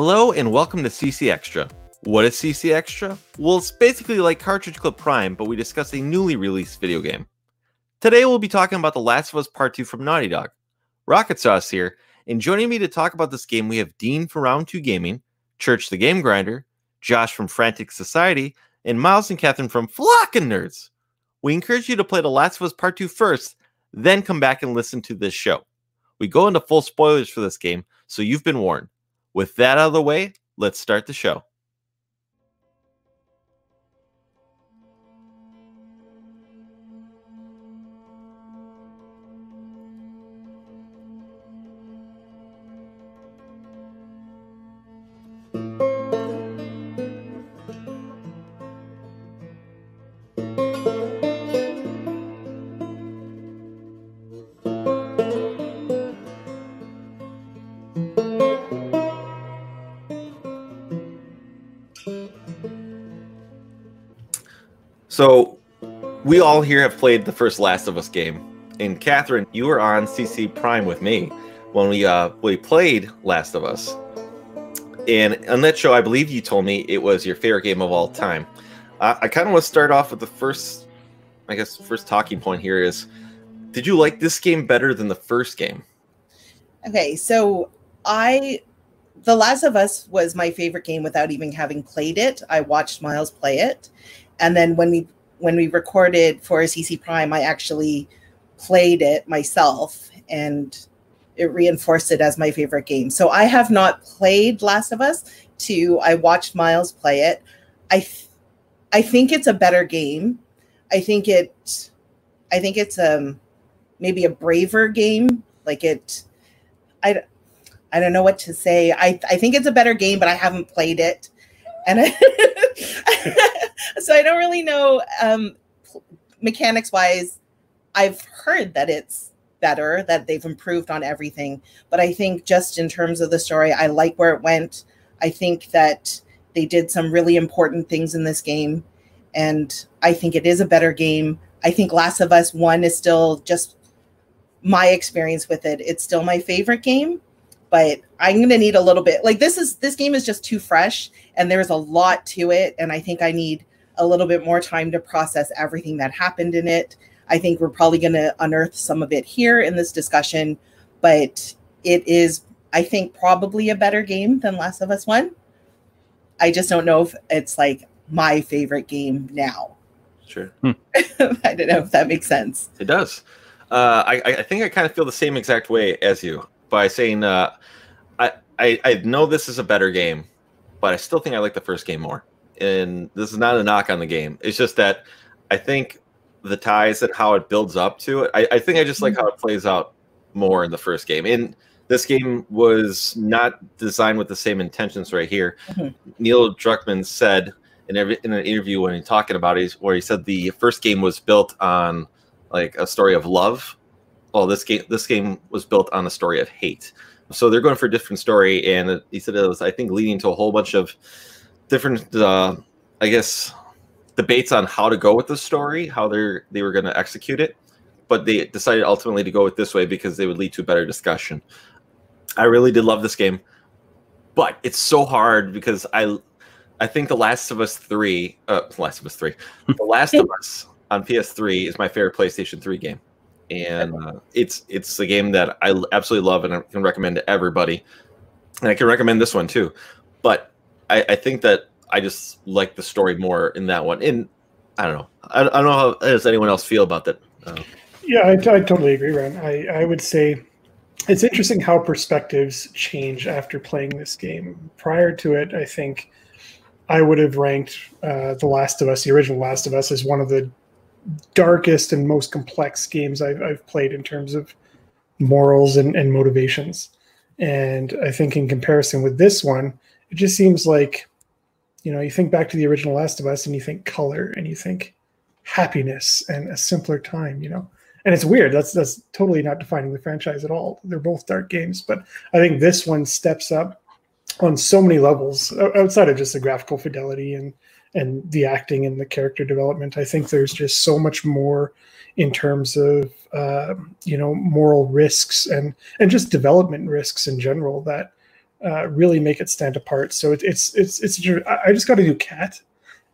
Hello and welcome to CC Extra. What is CC Extra? Well, it's basically like Cartridge Clip Prime, but we discuss a newly released video game. Today we'll be talking about The Last of Us Part 2 from Naughty Dog. Rocket Sauce here, and joining me to talk about this game we have Dean from Round 2 Gaming, Church the Game Grinder, Josh from Frantic Society, and Miles and Catherine from Flockin' Nerds. We encourage you to play The Last of Us Part 2 first, then come back and listen to this show. We go into full spoilers for this game, so you've been warned. With that out of the way, let's start the show. So, we all here have played the first Last of Us game, and Catherine, you were on CC Prime with me when we uh we played Last of Us. And on that show, I believe you told me it was your favorite game of all time. Uh, I kind of want to start off with the first, I guess, first talking point here is, did you like this game better than the first game? Okay, so I The Last of Us was my favorite game without even having played it. I watched Miles play it. And then when we when we recorded for CC Prime, I actually played it myself and it reinforced it as my favorite game. So I have not played Last of Us 2. I watched Miles play it. I th- I think it's a better game. I think it I think it's um maybe a braver game. Like it I I don't know what to say. I I think it's a better game, but I haven't played it. And I, so I don't really know um, mechanics wise. I've heard that it's better, that they've improved on everything. But I think just in terms of the story, I like where it went. I think that they did some really important things in this game. And I think it is a better game. I think Last of Us 1 is still just my experience with it. It's still my favorite game but I'm going to need a little bit. Like this is this game is just too fresh and there's a lot to it and I think I need a little bit more time to process everything that happened in it. I think we're probably going to unearth some of it here in this discussion, but it is I think probably a better game than Last of Us 1. I just don't know if it's like my favorite game now. Sure. Hmm. I don't know if that makes sense. It does. Uh, I, I think I kind of feel the same exact way as you by saying uh, I, I I know this is a better game, but I still think I like the first game more. And this is not a knock on the game. It's just that I think the ties and how it builds up to it. I, I think I just like mm-hmm. how it plays out more in the first game. And this game was not designed with the same intentions right here. Mm-hmm. Neil Druckmann said in every in an interview when he talking about it, where he said the first game was built on like a story of love well, this game this game was built on a story of hate. So they're going for a different story, and he said it was, I think, leading to a whole bunch of different, uh, I guess, debates on how to go with the story, how they're they were going to execute it. But they decided ultimately to go with this way because they would lead to a better discussion. I really did love this game, but it's so hard because I, I think The Last of Us Three, uh, Last of Us Three, The Last of Us on PS3 is my favorite PlayStation 3 game and uh, it's it's a game that I absolutely love and I can recommend to everybody. And I can recommend this one too, but I, I think that I just like the story more in that one. And I don't know, I, I don't know how does anyone else feel about that. Uh, yeah, I, I totally agree, Ron. I, I would say it's interesting how perspectives change after playing this game. Prior to it, I think I would have ranked uh, The Last of Us, the original Last of Us, as one of the darkest and most complex games I've, I've played in terms of morals and, and motivations. And I think in comparison with this one, it just seems like, you know, you think back to the original Last of Us and you think color and you think happiness and a simpler time, you know. And it's weird. That's that's totally not defining the franchise at all. They're both dark games, but I think this one steps up on so many levels outside of just the graphical fidelity and and the acting and the character development. I think there's just so much more in terms of uh, you know moral risks and and just development risks in general that uh, really make it stand apart. So it, it's it's it's. I just got a new cat,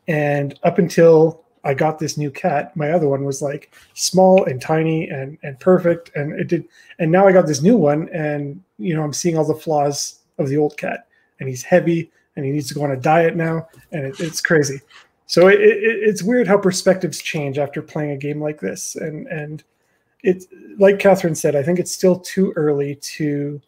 and up until I got this new cat, my other one was like small and tiny and and perfect, and it did. And now I got this new one, and you know I'm seeing all the flaws of the old cat, and he's heavy, and he needs to go on a diet now, and it, it's crazy. So it, it, it's weird how perspectives change after playing a game like this, and and it's like Catherine said. I think it's still too early to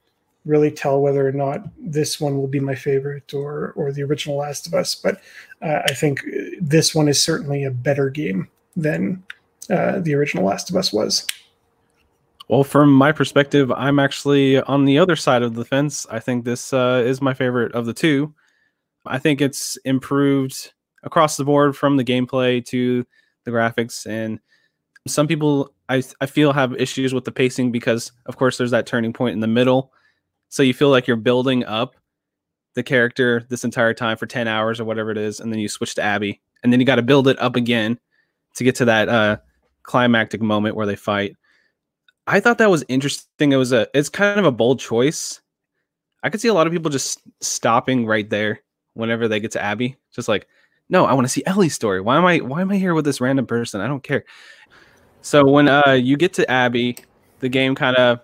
really tell whether or not this one will be my favorite or or the original Last of Us. But uh, I think this one is certainly a better game than uh, the original Last of Us was. Well, from my perspective, I'm actually on the other side of the fence. I think this uh, is my favorite of the two. I think it's improved across the board from the gameplay to the graphics and some people I, I feel have issues with the pacing because of course there's that turning point in the middle so you feel like you're building up the character this entire time for 10 hours or whatever it is and then you switch to abby and then you got to build it up again to get to that uh climactic moment where they fight. I thought that was interesting. It was a it's kind of a bold choice. I could see a lot of people just stopping right there whenever they get to abby. Just like no i want to see ellie's story. Why am i why am i here with this random person? I don't care. So when uh you get to abby the game kind of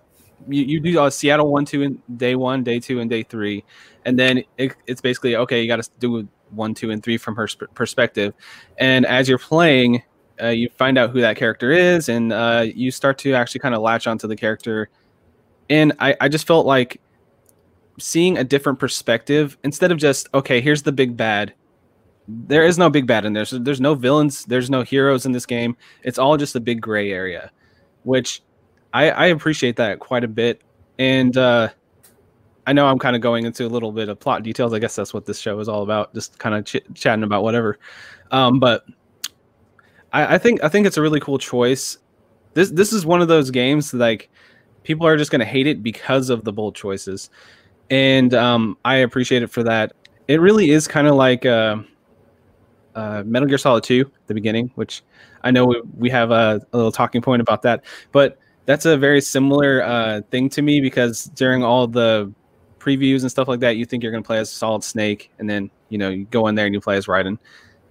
you, you do uh, Seattle one, two, and day one, day two, and day three, and then it, it's basically okay. You got to do one, two, and three from her sp- perspective, and as you're playing, uh, you find out who that character is, and uh, you start to actually kind of latch onto the character. And I, I just felt like seeing a different perspective instead of just okay, here's the big bad. There is no big bad in there. So there's no villains. There's no heroes in this game. It's all just a big gray area, which I, I appreciate that quite a bit. And uh, I know I'm kind of going into a little bit of plot details. I guess that's what this show is all about, just kind of ch- chatting about whatever. Um, but I, I think I think it's a really cool choice. This this is one of those games like people are just going to hate it because of the bold choices, and um, I appreciate it for that. It really is kind of like uh, uh, Metal Gear Solid 2, the beginning, which I know we, we have a, a little talking point about that, but that's a very similar uh, thing to me because during all the previews and stuff like that, you think you're going to play as Solid Snake, and then you know you go in there and you play as Raiden.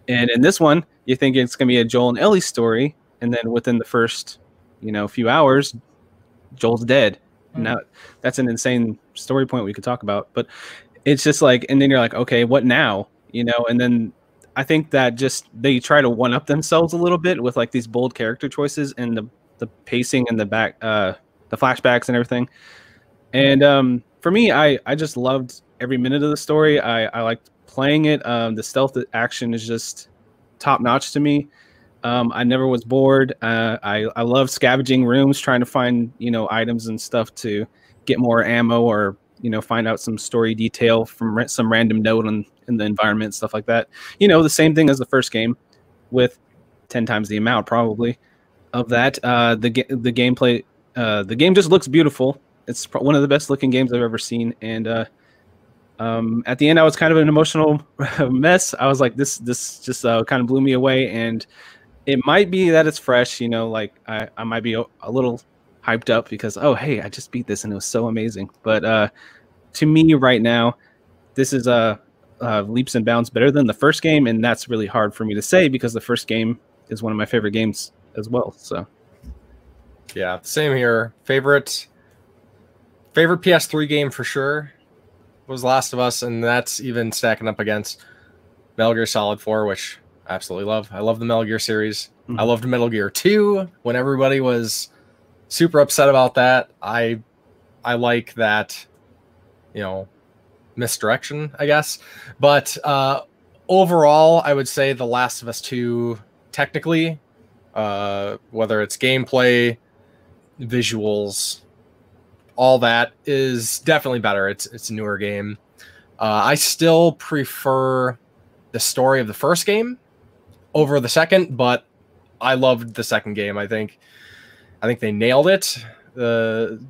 And in this one, you think it's going to be a Joel and Ellie story, and then within the first you know few hours, Joel's dead. Mm. Now that's an insane story point we could talk about, but it's just like, and then you're like, okay, what now? You know, and then I think that just they try to one up themselves a little bit with like these bold character choices and the the pacing and the back uh the flashbacks and everything. And um for me, I I just loved every minute of the story. I I liked playing it. Um the stealth action is just top notch to me. Um, I never was bored. Uh, I I love scavenging rooms, trying to find you know items and stuff to get more ammo or you know find out some story detail from some random note on in the environment, stuff like that. You know, the same thing as the first game, with ten times the amount probably of that. Uh, the the gameplay, uh, the game just looks beautiful. It's one of the best looking games I've ever seen, and uh, um, at the end, I was kind of an emotional mess. I was like, this this just uh, kind of blew me away, and it might be that it's fresh. You know, like I, I might be a, little hyped up because oh hey, I just beat this and it was so amazing. But uh, to me, right now, this is a uh, leaps and bounds better than the first game, and that's really hard for me to say because the first game is one of my favorite games as well. So yeah, same here. Favorite favorite PS3 game for sure was Last of Us, and that's even stacking up against Metal Gear Solid 4, which I absolutely love. I love the Metal Gear series. Mm-hmm. I loved Metal Gear 2 when everybody was super upset about that. I I like that, you know, misdirection, I guess. But uh overall, I would say The Last of Us 2 technically uh, whether it's gameplay, visuals, all that is definitely better. It's it's a newer game. Uh, I still prefer the story of the first game over the second, but I loved the second game. I think I think they nailed it. The uh,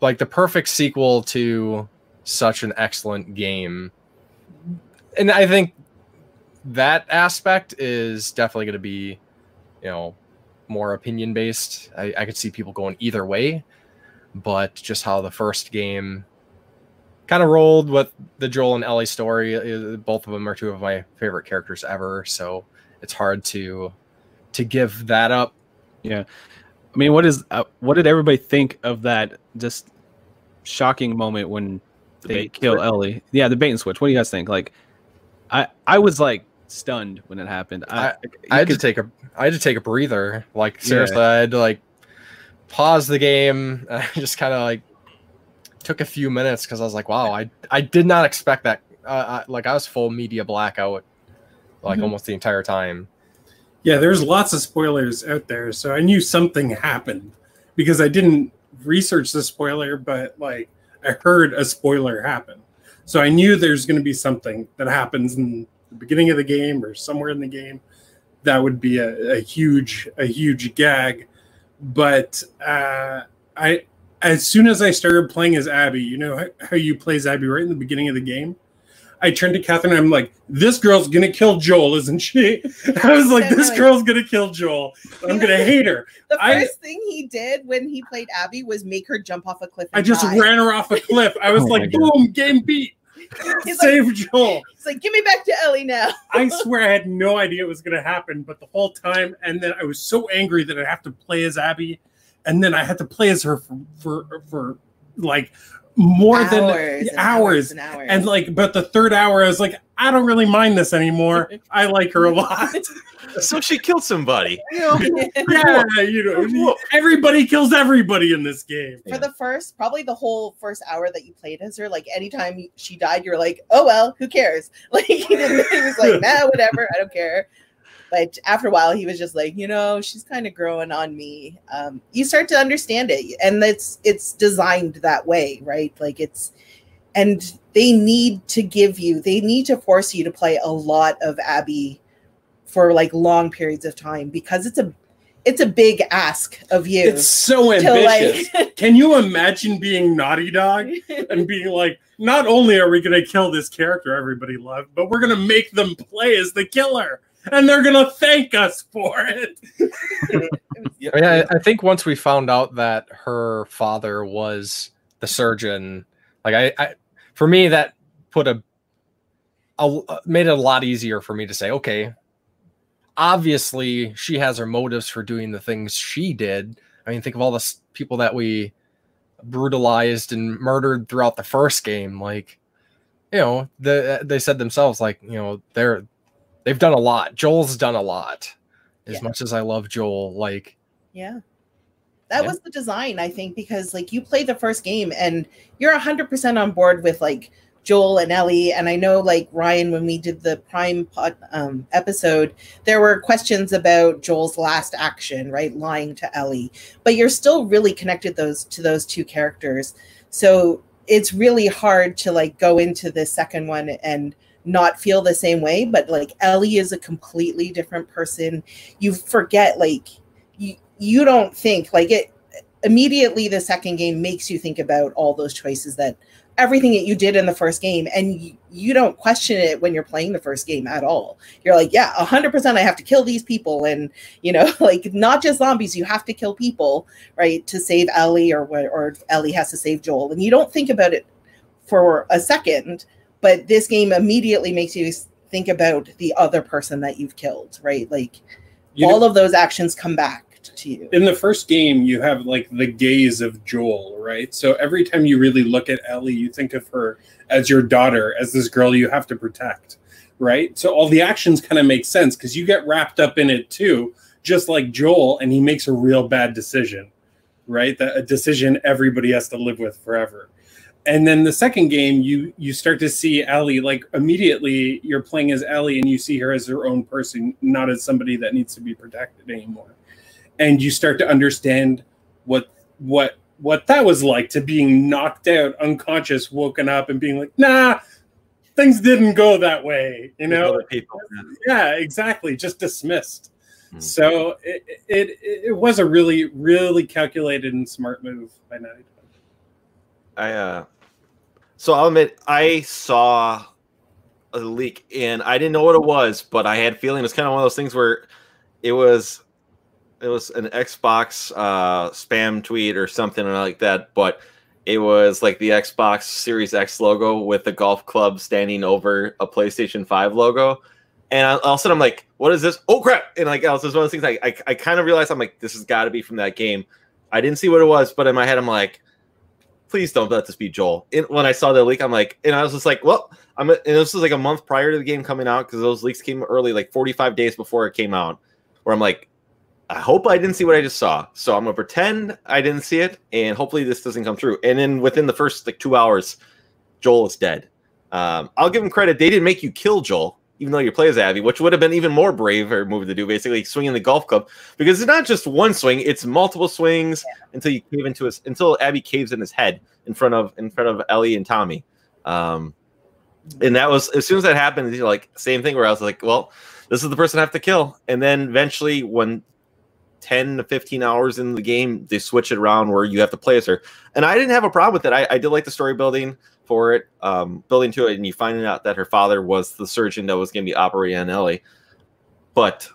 like the perfect sequel to such an excellent game. And I think that aspect is definitely going to be you know, more opinion based. I, I could see people going either way, but just how the first game kind of rolled with the Joel and Ellie story. Uh, Both of them are two of my favorite characters ever, so it's hard to to give that up. Yeah, I mean, what is uh, what did everybody think of that just shocking moment when The they kill switch? Ellie? Yeah, the bait and switch. What do you guys think? Like, I I was like stunned when it happened. I I had you to take a I had to take a breather. Like Yeah. seriously, I had to like pause the game. I just kind of like took a few minutes because I was like, wow, I I did not expect that. Uh, I, like I was full media blackout, like Mhm. almost the entire time. Yeah, there's lots of spoilers out there, so I knew something happened because I didn't research the spoiler, but like I heard a spoiler happen. So I knew there's going to be something that happens in the beginning of the game or somewhere in the game that would be a, a huge a huge gag. But uh, I as soon as I started playing as Abby, you know how, how you play as Abby right in the beginning of the game. I turned to Catherine. I'm like, "This girl's gonna kill Joel, isn't she?" I was like, "This girl's gonna kill Joel. I'm gonna hate her." The I- first thing he did when he played Abby was make her jump off a cliff. I just die. ran her off a cliff. I was Oh my like, God. "Boom, game beat, He's like, save Joel." he's like, give me back to Ellie now. I swear I had no idea it was gonna happen, but the whole time, and then I was so angry that I have to play as Abby, and then I had to play as her for for, for like more hours than and hours. and hours. And like, but the third hour, I was like, I don't really mind this anymore. I like her a lot. So she killed somebody. Yeah, you know, everybody kills everybody in this game. for the first, probably the whole first hour that you played as her, like anytime she died, you're like, oh well, who cares? Like he, didn't, he was like, nah, whatever, I don't care. But after a while, he was just like, you know, she's kind of growing on me. Um, you start to understand it, and it's it's designed that way, right? Like it's, and they need to give you, they need to force you to play a lot of Abby for like long periods of time because it's a it's a big ask of you It's so ambitious. like Can you imagine being Naughty Dog and being like, not only are we going to kill this character everybody loved, but we're going to make them play as the killer, and they're going to thank us for it. I mean, I, I think once we found out that her father was the surgeon, like I, I for me that put a, a made it a lot easier for me to say, okay, obviously she has her motives for doing the things she did. I mean, think of all the people that we brutalized and murdered throughout the first game. Like, you know, the, they said themselves, like, you know, they're they've done a lot. Joel's done a lot. As Yeah. much as I love Joel, like Yeah. That Yeah. was the design, I think, because like you play the first game and you're 100% on board with like Joel and Ellie. And I know, like Ryan, when we did the Prime pod, um, episode, there were questions about Joel's last action, right? Lying to Ellie. But you're still really connected those to those two characters. So it's really hard to like go into the second one and not feel the same way. But like Ellie is a completely different person. You forget, like, you you don't think like it immediately the second game makes you think about all those choices that everything that you did in the first game and you, you don't question it when you're playing the first game at all you're like yeah 100% i have to kill these people and you know like not just zombies you have to kill people right to save ellie or or ellie has to save joel and you don't think about it for a second but this game immediately makes you think about the other person that you've killed right like You know, all of those actions come back to you. in the first game, you have like the gaze of Joel, right? So every time you really look at Ellie, you think of her as your daughter, as this girl you have to protect, right? So all the actions kind of make sense because you get wrapped up in it too, just like Joel, and he makes a real bad decision, right? That a decision everybody has to live with forever. And then the second game, you you start to see Ellie like immediately. You're playing as Ellie, and you see her as her own person, not as somebody that needs to be protected anymore and you start to understand what what what that was like to being knocked out unconscious woken up and being like nah things didn't go that way you know other people. yeah exactly just dismissed Hmm. so it, it it was a really really calculated and smart move by Dog. I uh so I'll admit I saw a leak and I didn't know what it was, but I had feeling it's kind of one of those things where it was it was an Xbox uh spam tweet or something like that, but it was like the Xbox Series X logo with the golf club standing over a PlayStation 5 logo. And all of a sudden, I'm like, what is this? Oh, crap. And like, it was one of those things I, I, I kind of realized I'm like, this has got to be from that game. I didn't see what it was, but in my head, I'm like, please don't let this be Joel. And when I saw the leak, I'm like, and I was just like, well, I'm, and this was like a month prior to the game coming out because those leaks came early, like 45 days before it came out, where I'm like, I hope I didn't see what I just saw. So I'm gonna pretend I didn't see it, and hopefully this doesn't come true. And then within the first like two hours, Joel is dead. Um, I'll give him credit; they didn't make you kill Joel, even though you play as Abby, which would have been even more brave or move to do, basically swinging the golf club because it's not just one swing; it's multiple swings yeah. until you cave into his until Abby caves in his head in front of in front of Ellie and Tommy. Um, and that was as soon as that happened, like same thing where I was like, well, this is the person I have to kill. And then eventually, when 10 to 15 hours in the game, they switch it around where you have to play as her. And I didn't have a problem with it. I, I did like the story building for it, um, building to it, and you finding out that her father was the surgeon that was going to be operating on Ellie. But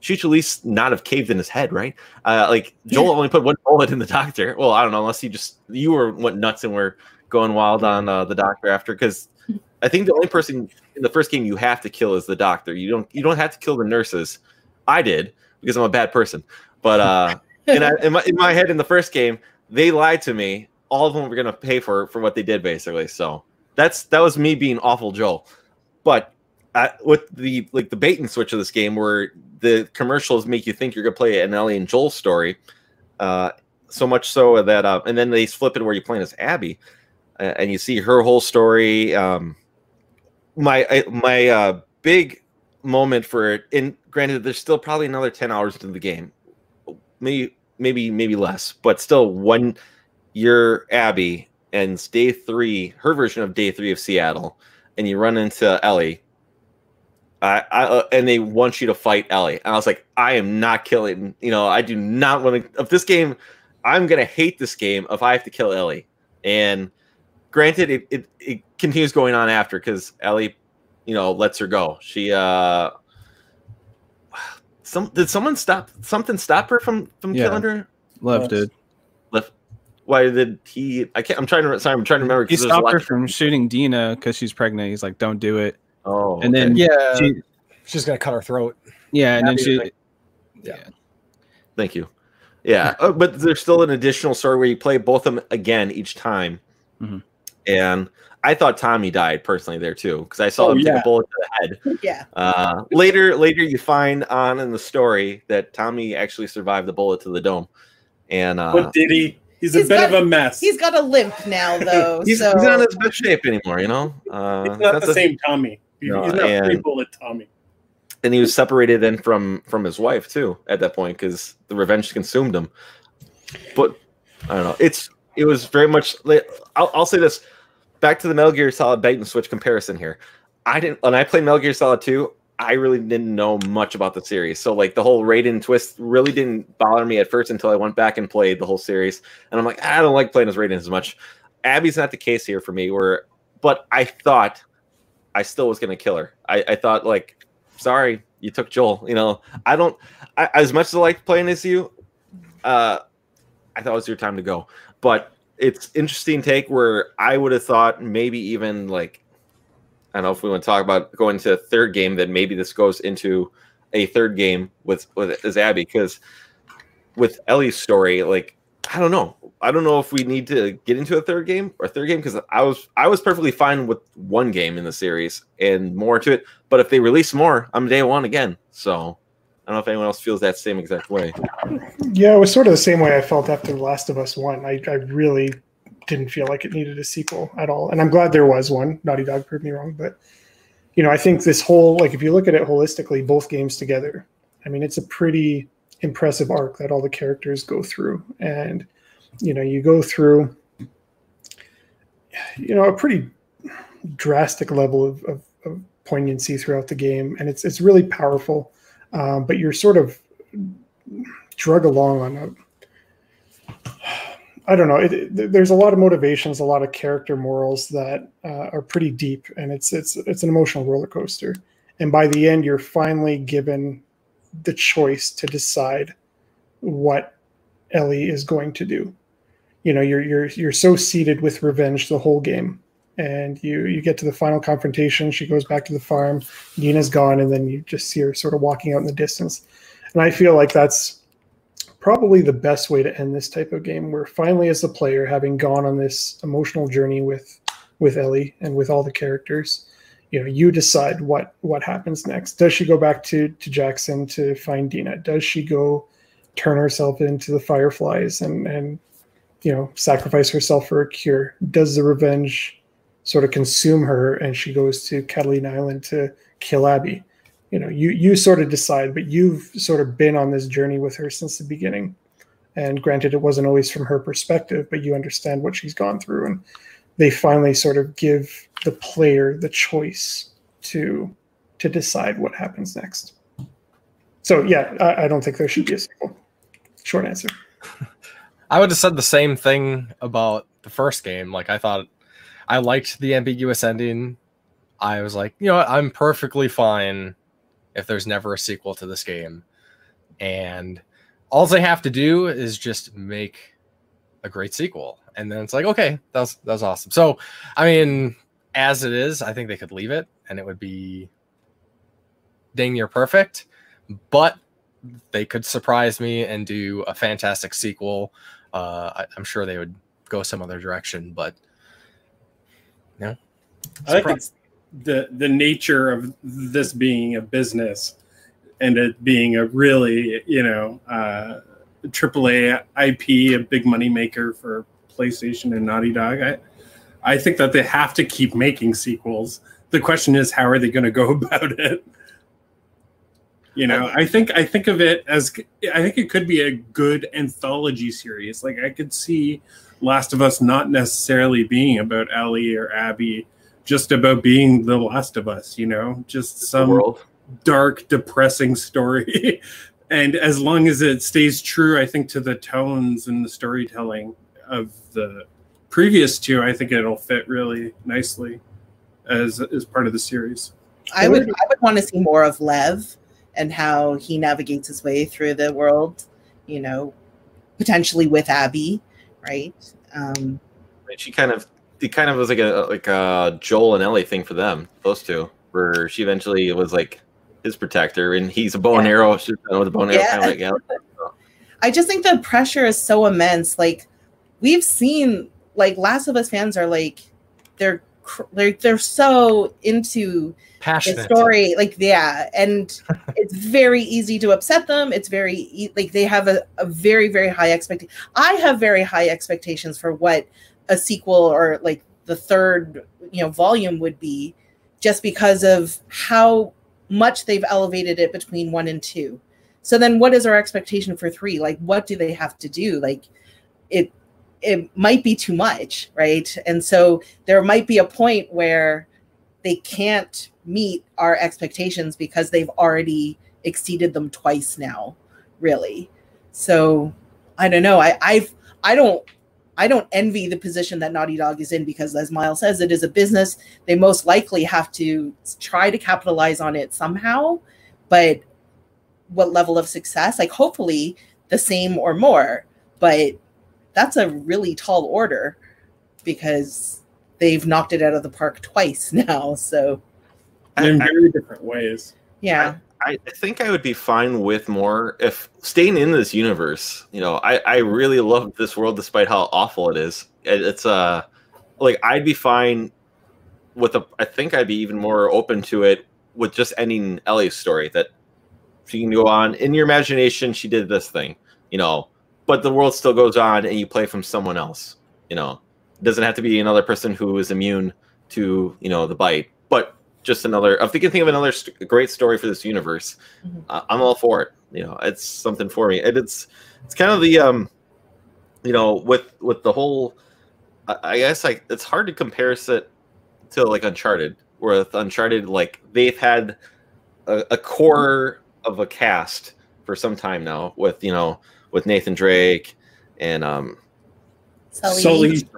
she should at least not have caved in his head, right? Uh, like Joel yeah. only put one bullet in the doctor. Well, I don't know, unless you just you were went nuts and were going wild on uh, the doctor after, because I think the only person in the first game you have to kill is the doctor. You don't you don't have to kill the nurses. I did because I'm a bad person. But uh, in, I, in, my, in my head, in the first game, they lied to me. All of them were gonna pay for for what they did, basically. So that's that was me being awful, Joel. But uh, with the like the bait and switch of this game, where the commercials make you think you're gonna play an Ellie and Joel story, uh, so much so that uh, and then they flip it where you're playing as Abby, uh, and you see her whole story. Um, my my uh, big moment for it, and granted, there's still probably another 10 hours into the game. Maybe, maybe, maybe less, but still, when you're Abby and it's day three, her version of day three of Seattle, and you run into Ellie, I, I uh, and they want you to fight Ellie. And I was like, I am not killing, you know, I do not want to. Of this game, I'm gonna hate this game if I have to kill Ellie. And granted, it it, it continues going on after because Ellie, you know, lets her go. She uh some did someone stop something stop her from from yeah. killing her? Lev did. Lev. Why did he? I can't. I'm trying to. Sorry, I'm trying to remember. He stopped her from shooting Dina because she's pregnant. He's like, "Don't do it." Oh, and then yeah, she, she's gonna cut her throat. Yeah, and then she. Like, yeah. yeah. Thank you. Yeah, uh, but there's still an additional story where you play both of them again each time, mm-hmm. and I thought Tommy died personally there too because I saw oh, him yeah. take a bullet to the head. Yeah. Uh, later, later you find on in the story that Tommy actually survived the bullet to the dome, and uh, what did he? He's, he's a bit got, of a mess. He's got a limp now, though. he's, so. he's not in his best shape anymore. You know, uh, he's not the a, same Tommy. No, he's not and, free bullet Tommy. And he was separated then from from his wife too at that point because the revenge consumed him. But I don't know. It's it was very much. I'll, I'll say this back to the Metal Gear Solid bait and switch comparison here. I didn't when I played Metal Gear Solid 2, I really didn't know much about the series. So like the whole Raiden twist really didn't bother me at first until I went back and played the whole series. And I'm like, I don't like playing as Raiden as much. Abby's not the case here for me, where but I thought I still was gonna kill her. I, I thought like, sorry, you took Joel. You know, I don't I, as much as I like playing as you, uh I thought it was your time to go. But it's interesting take where I would have thought maybe even like I don't know if we want to talk about going to a third game that maybe this goes into a third game with with Abby because with Ellie's story like I don't know I don't know if we need to get into a third game or third game because I was I was perfectly fine with one game in the series and more to it but if they release more I'm day one again so I don't know if anyone else feels that same exact way. Yeah, it was sort of the same way I felt after The Last of Us One. I, I really didn't feel like it needed a sequel at all, and I'm glad there was one. Naughty Dog proved me wrong, but you know, I think this whole like if you look at it holistically, both games together, I mean, it's a pretty impressive arc that all the characters go through, and you know, you go through, you know, a pretty drastic level of, of, of poignancy throughout the game, and it's it's really powerful. Um, but you're sort of drug along on a I don't know. It, it, there's a lot of motivations, a lot of character morals that uh, are pretty deep, and it's it's it's an emotional roller coaster. And by the end, you're finally given the choice to decide what Ellie is going to do. you know you're you're you're so seated with revenge the whole game and you you get to the final confrontation she goes back to the farm Dina's gone and then you just see her sort of walking out in the distance and i feel like that's probably the best way to end this type of game. Where finally as the player having gone on this emotional journey with with ellie and with all the characters you know you decide what what happens next. Does she go back to to jackson to find dina? Does she go turn herself into the fireflies and and you know sacrifice herself for a cure? Does the revenge sort of consume her and she goes to Catalina Island to kill Abby. You know, you you sort of decide, but you've sort of been on this journey with her since the beginning. And granted, it wasn't always from her perspective, but you understand what she's gone through, and they finally sort of give the player the choice to to decide what happens next. So yeah, I, I don't think there should be a sequel. Short answer. I would have said the same thing about the first game. Like I thought I liked the ambiguous ending. I was like, you know what, I'm perfectly fine if there's never a sequel to this game. And all they have to do is just make a great sequel. And then it's like, okay, that's that's awesome. So I mean, as it is, I think they could leave it and it would be dang near perfect. But they could surprise me and do a fantastic sequel. Uh, I, I'm sure they would go some other direction, but yeah. I think it's the the nature of this being a business and it being a really, you know, uh, AAA IP, a big money maker for PlayStation and Naughty Dog. I, I think that they have to keep making sequels. The question is, how are they going to go about it? You know, I think I think of it as I think it could be a good anthology series. Like I could see Last of Us not necessarily being about Ellie or Abby, just about being the Last of Us, you know, just some dark, depressing story. and as long as it stays true, I think, to the tones and the storytelling of the previous two, I think it'll fit really nicely as as part of the series. I would I would want to see more of Lev and how he navigates his way through the world, you know, potentially with Abby right? Um, she kind of it kind of was like a like a Joel and Ellie thing for them, those two, where she eventually was like his protector, and he's a bow and arrow. She's with a bow and arrow yeah. kind of like I just think the pressure is so immense. Like we've seen, like Last of Us fans are like they're they're they're so into Passionate. the story like yeah and it's very easy to upset them it's very like they have a, a very very high expectation i have very high expectations for what a sequel or like the third you know volume would be just because of how much they've elevated it between one and two so then what is our expectation for three like what do they have to do like it it might be too much, right? And so there might be a point where they can't meet our expectations because they've already exceeded them twice now, really. So I don't know. I I've I don't I don't envy the position that Naughty Dog is in because as Miles says, it is a business. They most likely have to try to capitalize on it somehow. But what level of success? Like hopefully the same or more. But that's a really tall order because they've knocked it out of the park twice now. So in very different ways. Yeah. I, I, think I would be fine with more if staying in this universe. You know, I, I really love this world despite how awful it is. It, it's uh like I'd be fine with a I think I'd be even more open to it with just ending Ellie's story that she can go on in your imagination she did this thing. You know, but the world still goes on and you play from someone else you know it doesn't have to be another person who is immune to you know the bite just another if you can think of another st- great story for this universe mm-hmm. uh, i'm all for it you know it's something for me and it's it's kind of the um you know with with the whole i, I guess like it's hard to compare it to like uncharted where with uncharted like they've had a, a core of a cast for some time now with you know with Nathan Drake and um, Sully. Sully.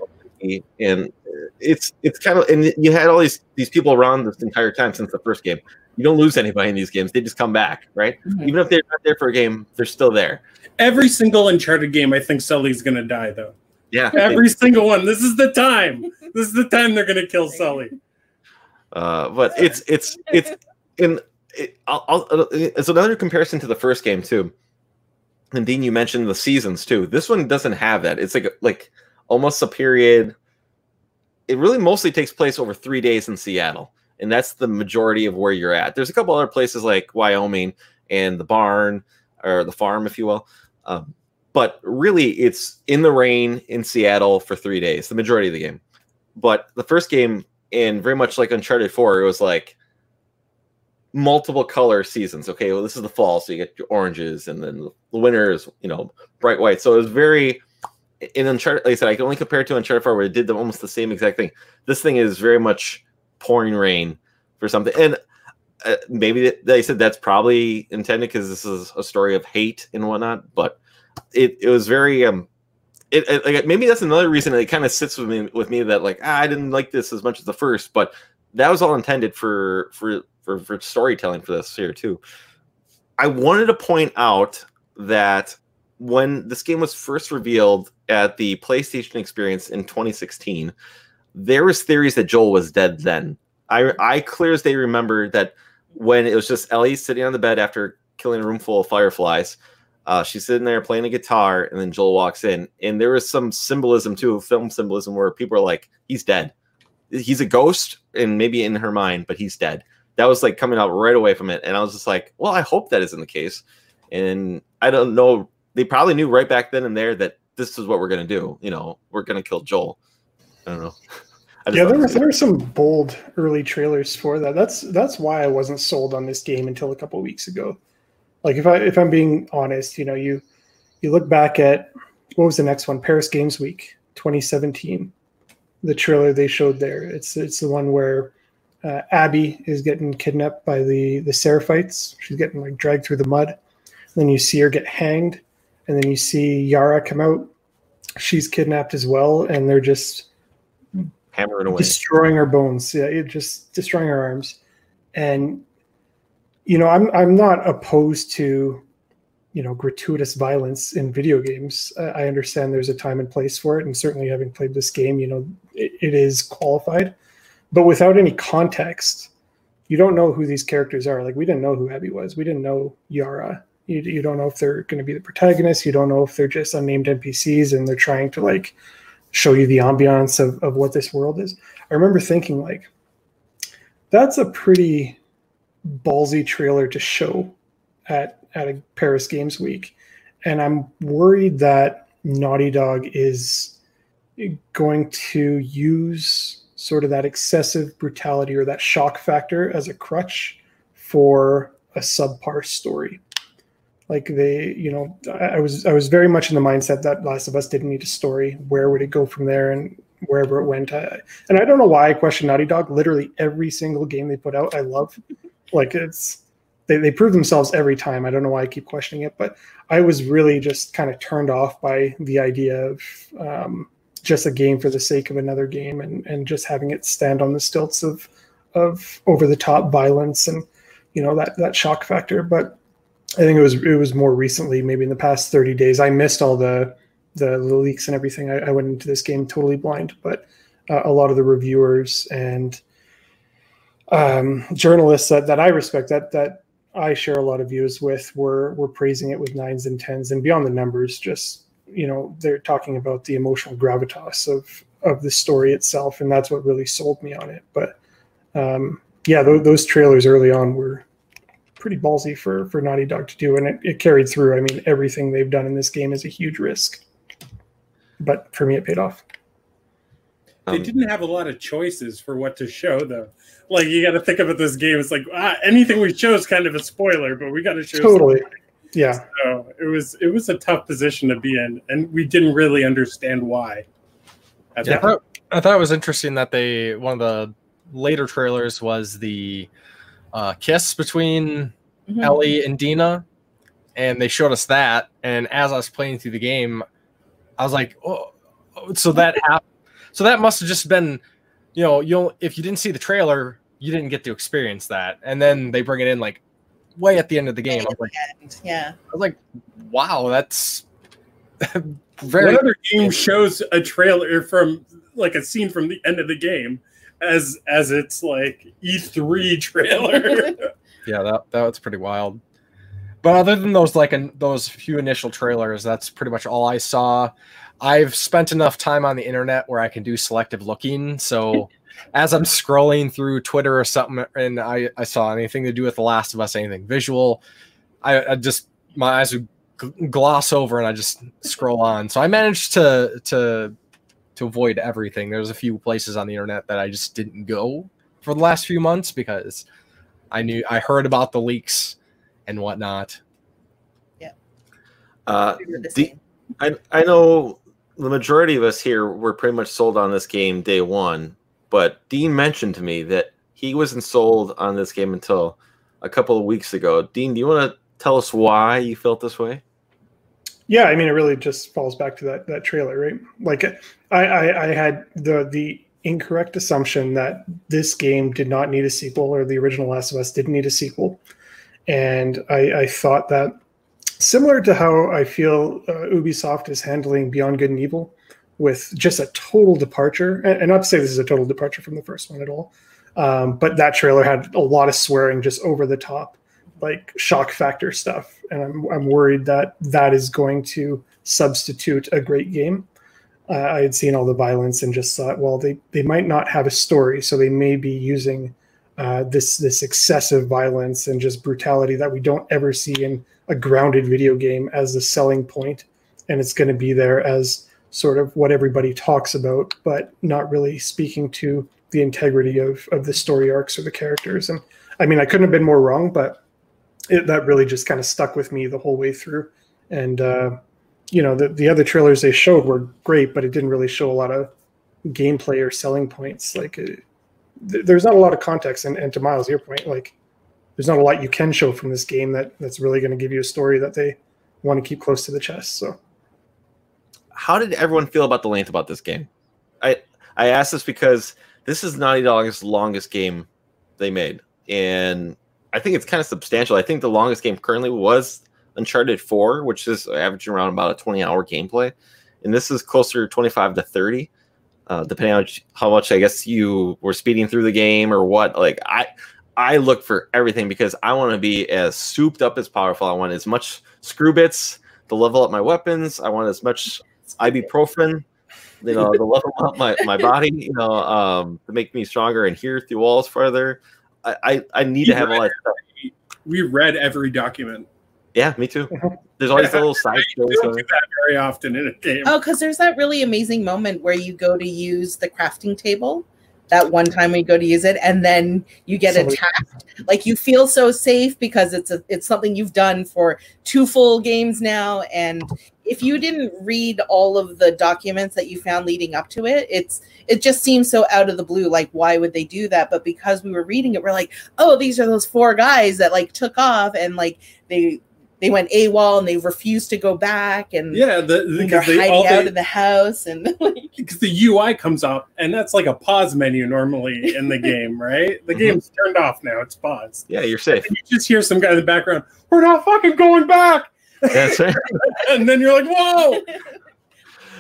And it's it's kind of and you had all these these people around this entire time since the first game. You don't lose anybody in these games; they just come back, right? Mm-hmm. Even if they're not there for a game, they're still there. Every single Uncharted game, I think Sully's going to die, though. Yeah, Every single one. This is the time. This is the time they're gonna kill Sully. Uh, but it's it's it's in it, I'll, I'll, it's another comparison to the first game too. And Dean, you mentioned the seasons too. This one doesn't have that. It's like like almost a period. It really mostly takes place over three days in Seattle, and that's the majority of where you're at. There's a couple other places like Wyoming and the barn or the farm, if you will. Um, but really, it's in the rain in Seattle for three days, the majority of the game. But the first game, and very much like Uncharted 4, it was like multiple color seasons. Okay, well, this is the fall, so you get your oranges, and then the winter is, you know, bright white. So it was very in Uncharted. Like I said, I can only compare it to Uncharted 4, where it did the, almost the same exact thing. This thing is very much pouring rain for something, and uh, maybe they said that's probably intended because this is a story of hate and whatnot. But it it was very um. It, it like maybe that's another reason it kind of sits with me with me that like ah, I didn't like this as much as the first, but that was all intended for for for, for storytelling for this here too. I wanted to point out that when this game was first revealed at the PlayStation Experience in 2016, there was theories that Joel was dead then. I I clear as day remember that when it was just Ellie sitting on the bed after killing a room full of fireflies. Uh, she's sitting there playing a guitar, and then Joel walks in, and there was some symbolism too, film symbolism, where people are like, "He's dead. He's a ghost, and maybe in her mind, but he's dead." That was like coming out right away from it, and I was just like, "Well, I hope that isn't the case." And I don't know. They probably knew right back then and there that this is what we're gonna do. You know, we're gonna kill Joel. I don't know. I Yeah, there were there were some bold early trailers for that. That's that's why I wasn't sold on this game until a couple weeks ago. Like if I if I'm being honest, you know, you you look back at what was the next one? Paris Games Week 2017. The trailer they showed there. It's it's the one where uh, Abby is getting kidnapped by the the Seraphites. She's getting like dragged through the mud. And then you see her get hanged, and then you see Yara come out. She's kidnapped as well, and they're just hammering away. destroying her bones. Yeah, just destroying her arms. And you know, I'm I'm not opposed to you know gratuitous violence in video games. I understand there's a time and place for it, and certainly having played this game, you know, it, it is qualified. But without any context, you don't know who these characters are. Like we didn't know who Abby was. We didn't know Yara. You, you don't know if they're going to be the protagonists. You don't know if they're just unnamed NPCs and they're trying to like show you the ambiance of, of what this world is. I remember thinking like, that's a pretty ballsy trailer to show at at a Paris Games Week, and I'm worried that Naughty Dog is going to use sort of that excessive brutality or that shock factor as a crutch for a subpar story. Like they, you know, I, I was I was very much in the mindset that Last of Us didn't need a story. Where would it go from there? And wherever it went, I, and I don't know why I question Naughty Dog. Literally every single game they put out, I love. Like it's they, they prove themselves every time. I don't know why I keep questioning it, but I was really just kind of turned off by the idea of um, just a game for the sake of another game and, and just having it stand on the stilts of of over the top violence and you know that that shock factor. But I think it was it was more recently, maybe in the past 30 days. I missed all the the, leaks and everything. I, I went into this game totally blind, but uh, a lot of the reviewers and um, journalists that, that I respect that that I share a lot of views with were were praising it with nines and tens and beyond the numbers. Just you know, they're talking about the emotional gravitas of of the story itself, and that's what really sold me on it. But um, yeah, th- those trailers early on were pretty ballsy for for Naughty Dog to do, and it, it carried through. I mean, everything they've done in this game is a huge risk, but for me, it paid off. They Um, didn't have a lot of choices for what to show, though. Like you got to think about this game. It's like ah, anything we show is kind of a spoiler, but we got to show Totally. something. Yeah, So it was it was a tough position to be in, and we didn't really understand why. At Yeah, I thought, I thought it was interesting that they one of the later trailers was the uh, kiss between Mhm. Ellie and Dina, and they showed us that. And as I was playing through the game, I was like, "Oh, oh, so that happened." So that must have just been, you know, you if you didn't see the trailer, you didn't get to experience that. And then they bring it in like way at the end of the game. I was like, And, yeah. I was like, wow, that's very What other game shows a trailer from like a scene from the end of the game as as its like E3 trailer? yeah that that was pretty wild. But other than those like in, those few initial trailers that's pretty much all i saw. I've spent enough time on the internet where i can do selective looking. So as i'm scrolling through twitter or something and i i saw anything to do with the last of us anything visual i, I just my eyes would gl- gloss over and i just scroll on. So i managed to to to avoid everything. There's a few places on the internet that i just didn't go for the last few months because I knew I heard about the leaks and whatnot. Yeah. Uh, the the- I I know the majority of us here were pretty much sold on this game day one, but Dean mentioned to me that he wasn't sold on this game until a couple of weeks ago. Dean, do you want to tell us why you felt this way? Yeah, I mean, it really just falls back to that that trailer, right? Like, I, I, I had the the incorrect assumption that this game did not need a sequel, or the original Last of Us didn't need a sequel, and I, I thought that similar to how I feel uh, Ubisoft is handling Beyond Good and Evil, with just a total departure, and, and not to say this is a total departure from the first one at all, um, but that trailer had a lot of swearing just over the top like shock factor stuff. And i'm, I'm worried that that is going to substitute a great game uh, i had seen all the violence and just thought well they, they might not have a story so they may be using uh, this this excessive violence and just brutality that we don't ever see in a grounded video game as the selling point and it's going to be there as sort of what everybody talks about but not really speaking to the integrity of, of the story arcs or the characters and i mean i couldn't have been more wrong but it, that really just kind of stuck with me the whole way through. And uh, you know, the the other trailers they showed were great, but it didn't really show a lot of gameplay or selling points. Like, uh, th- there's not a lot of context. And, and to Miles' your point, like, there's not a lot you can show from this game that that's really going to give you a story that they want to keep close to the chest. So How did everyone feel about the length about this game? I I asked this because this is Naughty Dog's longest game they made, and I think it's kind of substantial. I think the longest game currently was Uncharted 4, which is averaging around about a 20 hour gameplay. And this is closer to 25 to 30, uh, depending on how much I guess you were speeding through the game or what. Like, I. I look for everything because I want to be as souped up as powerful. I want as much screw bits to level up my weapons. I want as much ibuprofen, you know, to level up my, my body, you know, um, to make me stronger and hear through walls further. I, I, I need to have all that stuff. we read every document. Yeah, me too. There's always the little side We stories. don't of do that very often in a game. Oh, because there's that really amazing moment where you go to use the crafting table. That one time when you go to use it, and then you get Somebody- attacked. Like you feel so safe because it's a it's something you've done for two full games now. And if you didn't read all of the documents that you found leading up to it, it's it just seems so out of the blue. Like why would they do that? But because we were reading it, we're like, oh, these are those four guys that like took off and like they they went AWOL and they refused to go back and yeah, the, and they're they hiding all out they, of the house and like because the UI comes up and that's like a pause menu normally in the game, right? The Mhm. game's turned off now; it's paused. Yeah, you're safe. And you just hear some guy in the background. We're not fucking going back, That's right. and then you're like, "Whoa,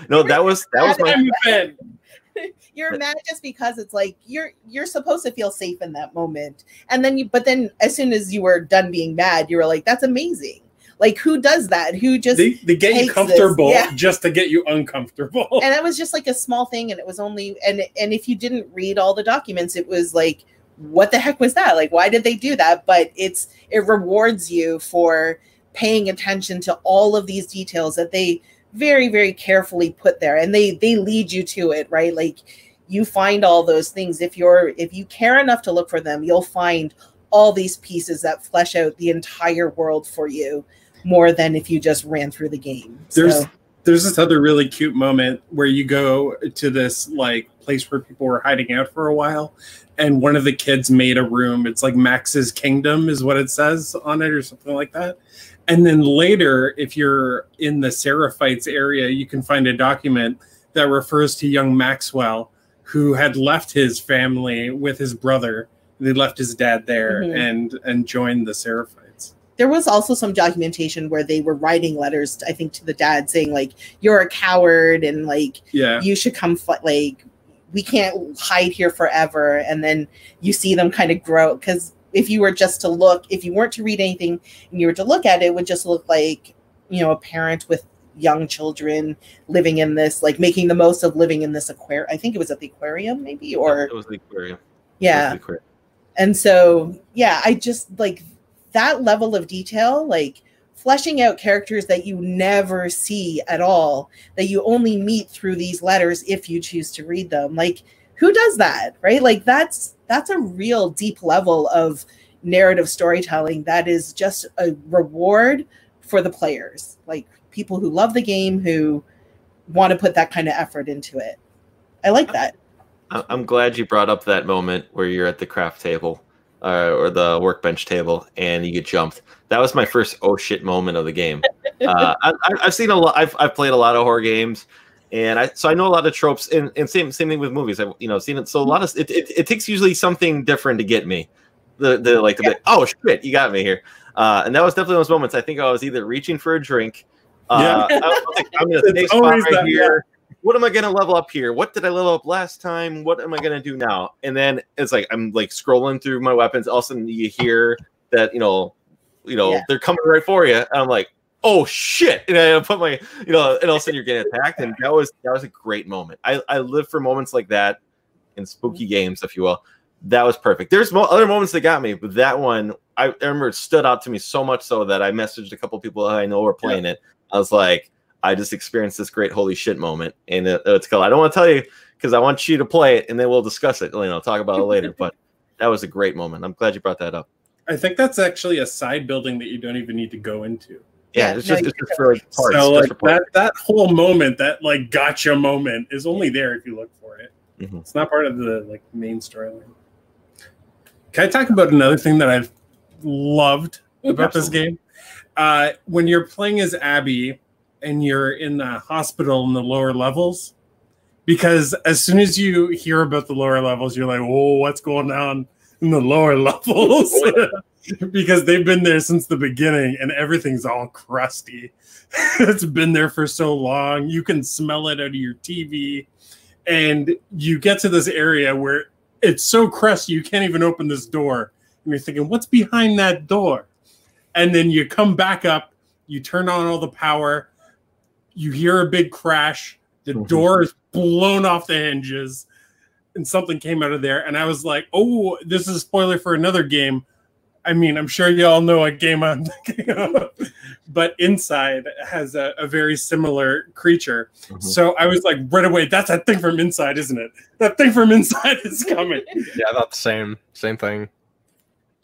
No, that was that was my time event." you're mad just because it's like you're you're supposed to feel safe in that moment and then you but then as soon as you were done being mad you were like that's amazing like who does that? Who just They, they get you comfortable yeah. just to get you uncomfortable. and it was just like a small thing and it was only and and if you didn't read all the documents it was like what the heck was that? Like why did they do that? But it's it rewards you for paying attention to all of these details that they very very carefully put there and they they lead you to it right? Like you find all those things. If you're if you care enough to look for them you'll find all these pieces that flesh out the entire world for you more than if you just ran through the game. There's So- there's this other really cute moment where you go to this like place where people were hiding out for a while and one of the kids made a room. It's like max's kingdom is what it says on it or something like that. And then later if you're in the seraphites area you can find a document that refers to young maxwell who had left his family with his brother. They left his dad there Mhm. and and joined the seraphites there was also some documentation where they were writing letters, I think, to the dad saying like, "You're a coward," and like, Yeah. you should come fi- like we can't hide here forever and then you see them kind of grow because if you were just to look if you weren't to read anything and you were to look at it, it would just look like you know a parent with young children living in this like making the most of living in this aquarium i think it was at the aquarium maybe or it was the aquarium. It was yeah the aquarium. and so yeah i just like that level of detail like fleshing out characters that you never see at all that you only meet through these letters if you choose to read them. Like who does that right? Like that's that's a real deep level of narrative storytelling that is just a reward for the players like people who love the game who want to put that kind of effort into it. I like that. I'm glad you brought up that moment where you're at the craft table uh, or the workbench table and you get jumped. That was my first oh shit moment of the game. Uh, I, I- I've seen a lot. I've, I've played a lot of horror games, and I so I know a lot of tropes. And, and same same thing with movies. I've you know seen it. So a lot of it, it, it takes usually something different to get me. The the like the oh shit you got me here. Uh, and that was definitely those moments. I think I was either reaching for a drink. Uh, I was like, I'm in a It's safe spot right that, here what am I gonna level up here? What did I level up last time? What am I gonna do now? And then it's like I'm like scrolling through my weapons. All of a sudden you hear that you know, you know Yeah. they're coming right for you, and I'm like, oh shit! And I put my you know, and all of a sudden you're getting attacked, and that was that was a great moment. I I live for moments like that in spooky games, if you will. That was perfect. There's mo- other moments that got me, but that one I, I remember it stood out to me so much so that I messaged a couple people I know were playing it. I was like, I just experienced this great holy shit moment, and it, it's cool. I don't want to tell you because I want you to play it, and then we'll discuss it. You know, talk about it later. But that was a great moment. I'm glad you brought that up. I think that's actually a side building that you don't even need to go into. Yeah, Yeah, it's just, you it's just for like parts. so just like for parts. that that whole moment, that like gotcha moment, is only there if you look for it. Mhm. It's not part of the like main storyline. Can I talk about another thing that I've loved about this game? Uh, when you're playing as Abby and you're in the hospital in the lower levels, because as soon as you hear about the lower levels, you're like, "Whoa, what's going on in the lower levels?" because they've been there since the beginning, and everything's all crusty. it's been there for so long. You can smell it out of your TV, and you get to this area where it's so crusty you can't even open this door, and you're thinking, "What's behind that door?" And then you come back up, you turn on all the power, you hear a big crash, the Mhm. door is blown off the hinges, and something came out of there. And I was like, oh, this is a spoiler for another game. I mean, I'm sure you all know what game I'm thinking of, but Inside has a, a very similar creature. Mhm. So I was like, right away, that's that thing from Inside, isn't it? That thing from Inside is coming. Yeah, I thought the same same thing.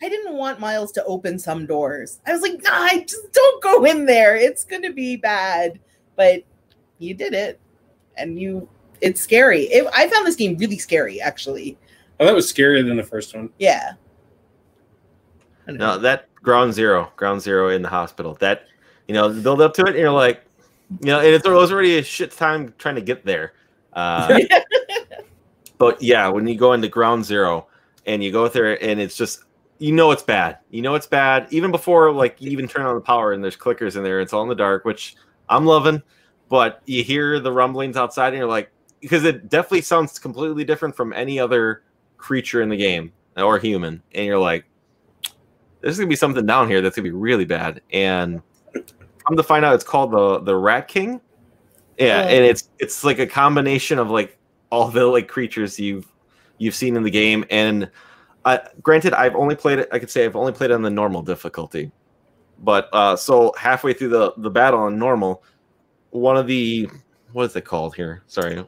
I didn't want Miles to open some doors. I was like, nah, I just don't go in there. It's gonna be bad. But you did it. And you it's scary. It, I found this game really scary, actually. Oh, that was scarier than the first one. Yeah. No, know. that ground zero, ground zero in the hospital. That you know, build up to it, and you're like, you know, and it was already a shit time trying to get there. Uh, but yeah, when you go into ground zero and you go there, and it's just you know it's bad. You know it's bad even before like you even turn on the power and there's clickers in there. It's all in the dark, which I'm loving. But you hear the rumblings outside, and you're like, because it definitely sounds completely different from any other creature in the game or human, and you're like, there's gonna be something down here that's gonna be really bad. And come to find out, it's called the the Rat King. Yeah, Oh. and it's it's like a combination of like all the like creatures you've you've seen in the game. And uh, granted, I've only played it. I could say I've only played it on the normal difficulty. But uh, so halfway through the the battle on normal, one of the what is it called here? Sorry,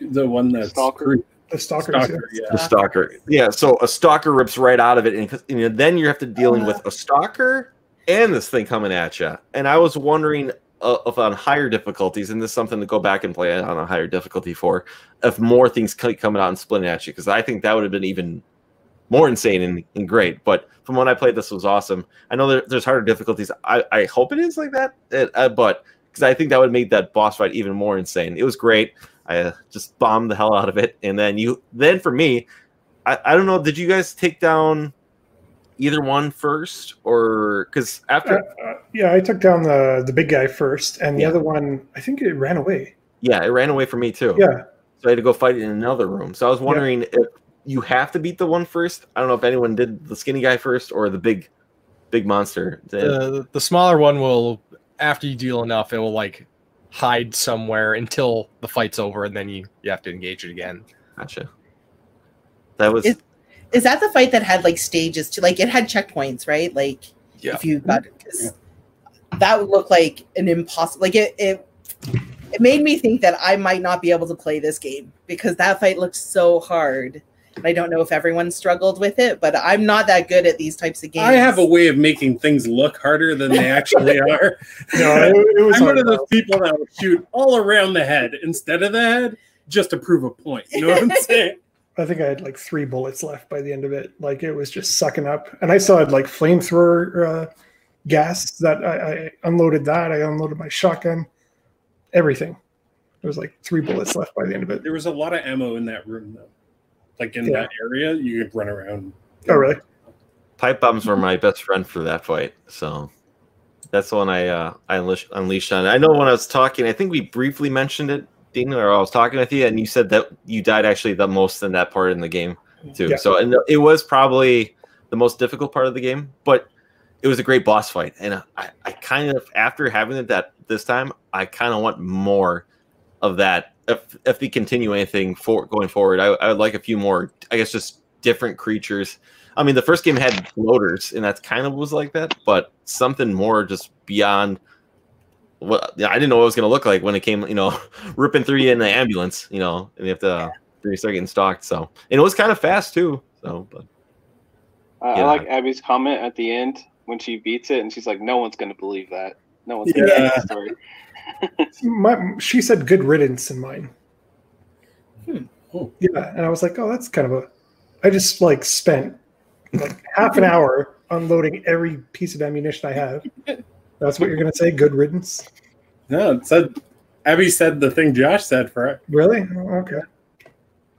The one that's Stalker. The stalkers. Stalker, yeah. the stalker. Yeah, so a stalker rips right out of it, and, and then you have to dealing with a stalker and this thing coming at you. And I was wondering uh, if on higher difficulties, and this is something to go back and play on a higher difficulty for, if more things coming out and splitting at you, because I think that would have been even more insane and, and great. But from when I played, this was awesome. I know there, there's harder difficulties. I, I hope it is like that, It- uh, but because I think that would make that boss fight even more insane. It was great. I uh, just bombed the hell out of it, and then you. Then for me, I, I don't know. Did you guys take down either one first, or because after Uh, uh, yeah, I took down the the big guy first, and the Yeah. other one, I think it ran away. yeah, it ran away from me too. Yeah, so I had to go fight it in another room. So I was wondering if you have to beat the one first. I don't know if anyone did the skinny guy first or the big, big monster. The the smaller one will after you deal enough, it will like hide somewhere until the fight's over, and then you you have to engage it again. Gotcha. That was It- Is that the fight that had like stages to like it had checkpoints, right? Like Yeah. if you got because that would look like an impossible like it, it it made me think that I might not be able to play this game because that fight looked so hard. And I don't know if everyone struggled with it, but I'm not that good at these types of games. I have a way of making things look harder than they actually are. no, it, it was I'm one of those people that will shoot all around the head instead of the head just to prove a point. You know what I'm saying? I think I had like three bullets left by the end of it. Like it was just sucking up, and I still had like flamethrower uh, gas that I, I unloaded. That I unloaded my shotgun, everything. There was like three bullets left by the end of it. There was a lot of ammo in that room, though. Like in Yeah. that area, you could run around. Oh, really? pipe bombs were my best friend for that fight. So that's the one I uh, I unleashed, unleashed on. I know when I was talking, I think we briefly mentioned it, Dean, or I was talking with you, and you said that you died actually the most in that part in the game too. Yeah. So and it was probably the most difficult part of the game, but it was a great boss fight, and I, I kind of after having it that this time, I kind of want more of that. If if they continue anything for going forward, I, I would like a few more. I guess just different creatures. I mean, the first game had floaters, and that kind of was like that, but something more just beyond what yeah, I didn't know what it was going to look like when it came, you know, ripping through you in the ambulance, you know, and you have to uh, you start getting stalked. So, and it was kind of fast too. So, but I, Yeah. I like Abby's comment at the end when she beats it, and she's like, "No one's going to believe that. No one's going to Yeah. believe that story." My, she said good riddance in mine. Hmm. Oh. Yeah, and I was like, oh, that's kind of a. I just like spent like half an hour unloading every piece of ammunition I have. That's what you're gonna say? Good riddance? No, it said Abby said the thing Josh said for it. Really? Oh, okay.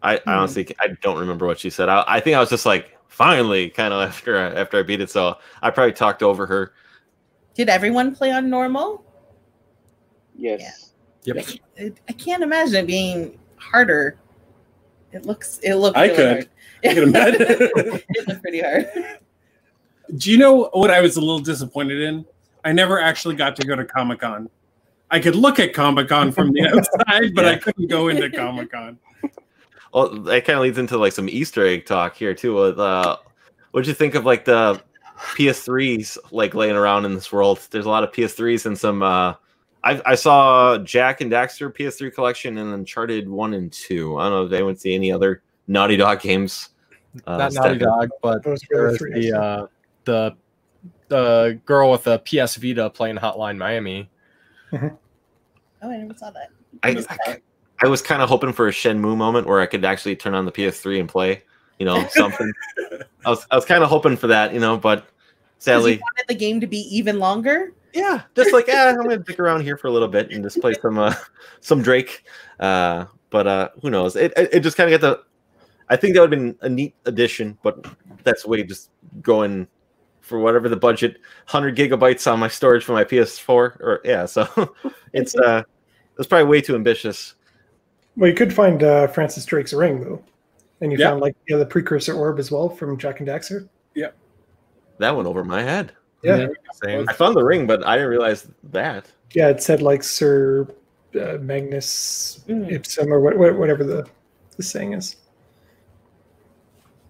I, I honestly I don't remember what she said. I, I think I was just like finally kind of after I, after I beat it. So I probably talked over her. Did everyone play on normal? Yes. Yep. It, I can't imagine it being harder. It looks. It looks. I really could. Hard. I can imagine. it looked pretty hard. Do you know what I was a little disappointed in? I never actually got to go to Comic Con. I could look at Comic Con from the outside, but I couldn't go into Comic Con. Well, that kind of leads into like some Easter egg talk here too. With uh, what'd you think of like the PS3s like laying around in this world? There's a lot of PS3s and some. uh I, I saw Jak and Daxter PS3 collection and Uncharted one and two. I don't know if anyone see any other Naughty Dog games. Uh, Not Naughty stacked- Dog, but there the was the uh, the the girl with the PS Vita playing Hotline Miami. Oh, I never saw that. I, Missed I. I was kind of hoping for a Shenmue moment where I could actually turn on the PS3 and play, you know, something. I was I was kind of hoping for that, you know, but sadly, you wanted the game to be even longer. Yeah, just like yeah, I'm gonna stick around here for a little bit and just play some uh, some Drake. Uh, but uh, who knows? It it, it just kind of got the. I think that would have been a neat addition, but that's way just going for whatever the budget, hundred gigabytes on my storage for my PS4, or yeah, so it's uh, it's probably way too ambitious. Well, you could find uh, Francis Drake's ring though, and you Yeah. found like yeah, the precursor orb as well from Jak and Daxter. Yeah, that went over my head. Yeah, Same. I found the ring, but I didn't realize that. yeah. It said like Sir uh, Magnus Mm. Ipsum or what, what, whatever the the saying is.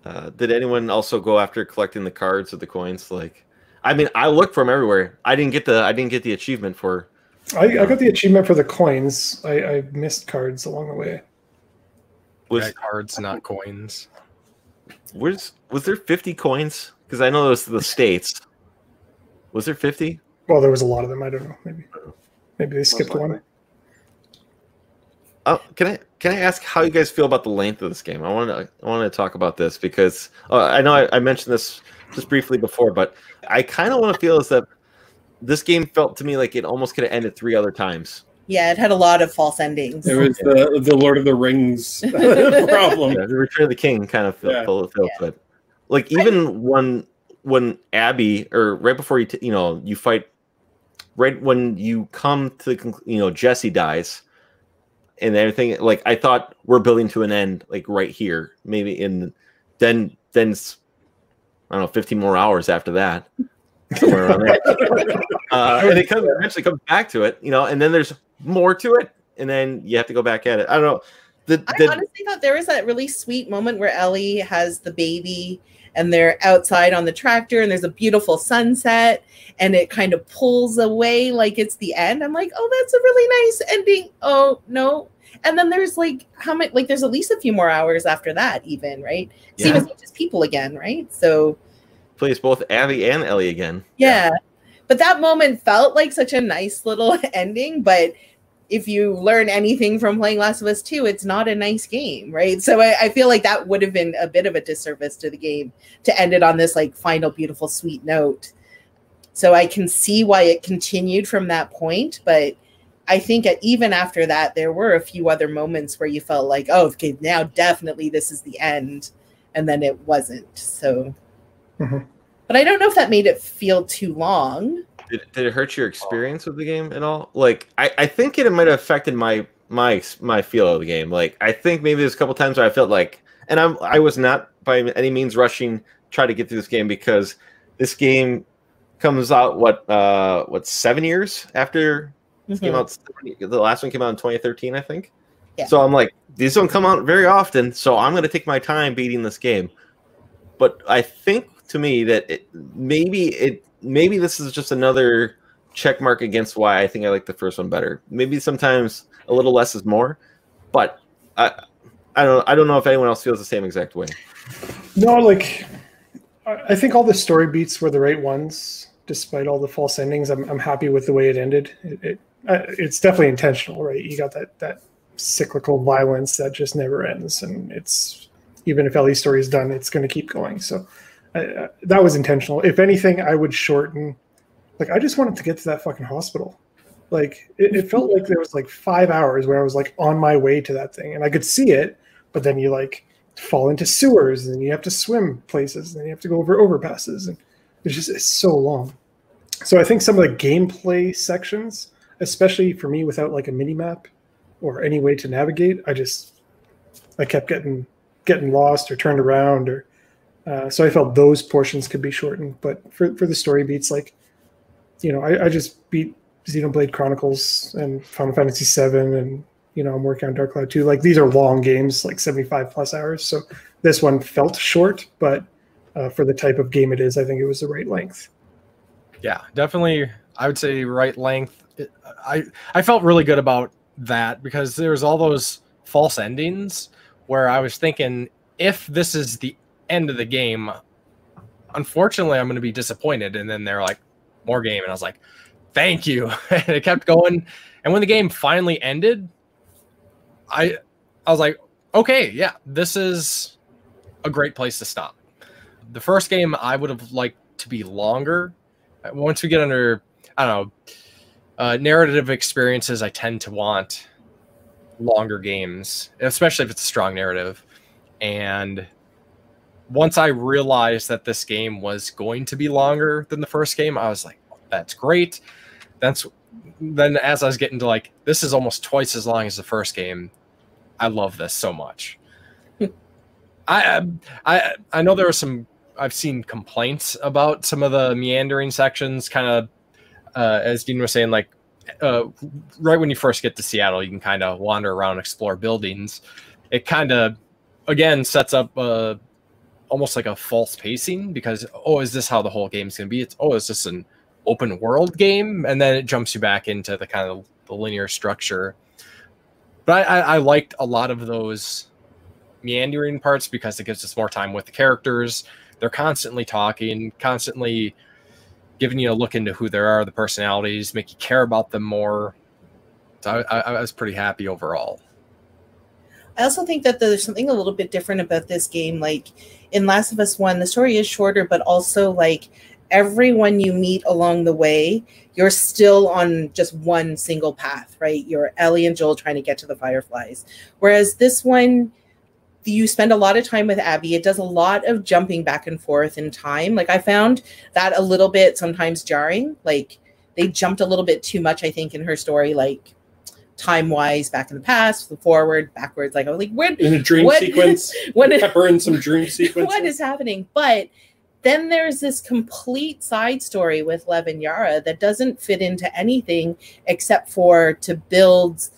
Uh, did anyone also go after collecting the cards or the coins? Like, I mean, I looked for them everywhere. I didn't get the I didn't get the achievement for. I, I got the achievement for the coins. I, I missed cards along the way. Was Yeah, cards, not coins. was was there fifty coins? Because I know it was the states. Was there fifty? Well, there was a lot of them. I don't know. Maybe maybe they skipped likely. one. Oh, can I can I ask how you guys feel about the length of this game? I want to I want to talk about this because uh, I know I, I mentioned this just briefly before, but I kind of want to feel is that this game felt to me like it almost could have ended three other times. Yeah, it had a lot of false endings. It was the the Lord of the Rings problem. Yeah, the Return of the King kind of felt, Yeah. felt, felt but like even one when Abby or right before you t- you know you fight right when you come to the conc- you know Jesse dies and everything like I thought we're building to an end like right here maybe in then then I don't know 15 more hours after that. Somewhere around there. Uh, and it comes eventually comes back to it you know and then there's more to it and then you have to go back at it. I don't know. The, I honestly thought there was that really sweet moment where Ellie has the baby and they're outside on the tractor and there's a beautiful sunset and it kind of pulls away like it's the end. I'm like, oh, that's a really nice ending. Oh, no. And then there's like how many like there's at least a few more hours after that, even, right? Yeah. Same as just people again, right? So plays both Abby and Ellie again yeah. But that moment felt like such a nice little ending. But if you learn anything from playing Last of Us 2, it's not a nice game, right? So I, I feel like that would have been a bit of a disservice to the game to end it on this like final, beautiful, sweet note. So I can see why it continued from that point. But I think even after that, there were a few other moments where you felt like, oh, okay, now definitely this is the end. And then it wasn't. So, Mhm. but I don't know if that made it feel too long. Did, did it hurt your experience with the game at all? Like, I, I think it might have affected my my my feel of the game. Like, I think maybe there's a couple times where I felt like, and I'm I was not by any means rushing try to get through this game because this game comes out what uh what seven years after this came out. The last one came out in 2013, I think. Yeah. So I'm like, these don't come out very often, so I'm going to take my time beating this game. But I think to me that it, maybe it maybe this is just another check mark against why I think I like the first one better. Maybe sometimes a little less is more, but I I don't I don't know if anyone else feels the same exact way. No, like I think all the story beats were the right ones, despite all the false endings. I'm I'm happy with the way it ended. It, it it's definitely intentional, right? You got that that cyclical violence that just never ends, and it's even if Ellie's story is done, it's going to keep going. So uh, that was intentional. If anything, I would shorten. Like I just wanted to get to that fucking hospital. Like it, it felt like there was like five hours where I was like on my way to that thing, and I could see it, but then you like fall into sewers and you have to swim places and you have to go over overpasses and it's just it's so long so i think some of the gameplay sections especially for me without like a mini map or any way to navigate i just i kept getting getting lost or turned around or uh, so i felt those portions could be shortened but for, for the story beats like you know I, I just beat xenoblade chronicles and final fantasy VII, and you know, I'm working on Dark Cloud 2. Like these are long games, like 75 plus hours. So this one felt short, but uh, for the type of game it is, I think it was the right length. Yeah, definitely. I would say right length. I I felt really good about that because there was all those false endings where I was thinking if this is the end of the game, unfortunately I'm going to be disappointed. And then they're like, more game, and I was like, thank you. and it kept going. And when the game finally ended, I I was like, okay, yeah, this is a great place to stop. The first game I would have liked to be longer. Once we get under, I don't know, uh, narrative experiences, I tend to want longer games, especially if it's a strong narrative. And once I realized that this game was going to be longer than the first game, I was like, that's great. That's then as I was getting to like, this is almost twice as long as the first game. I love this so much. I um, I I know there are some I've seen complaints about some of the meandering sections, kind of uh, as Dean was saying, like uh, right when you first get to Seattle, you can kind of wander around, explore buildings. It kind of again sets up uh, almost like a false pacing because oh, is this how the whole game's gonna be? It's oh, is this an open world game? And then it jumps you back into the kind of the linear structure. But I, I, liked a lot of those meandering parts because it gives us more time with the characters. They're constantly talking, constantly giving you a look into who they are, the personalities, make you care about them more. So I, I was pretty happy overall. I also think that there's something a little bit different about this game. Like in Last of Us 1, the story is shorter, but also like everyone you meet along the way, you're still on just one single path, right? You're Ellie and Joel trying to get to the Fireflies. Whereas this one, you spend a lot of time with Abby. It does a lot of jumping back and forth in time. Like I found that a little bit sometimes jarring. Like they jumped a little bit too much, I think, in her story, like time wise, back in the past, forward, backwards. Like I was like, when In a dream what, sequence, when pepper in some dream sequences. what is happening? But then there's this complete side story with Lev and Yara that doesn't fit into anything except for to build.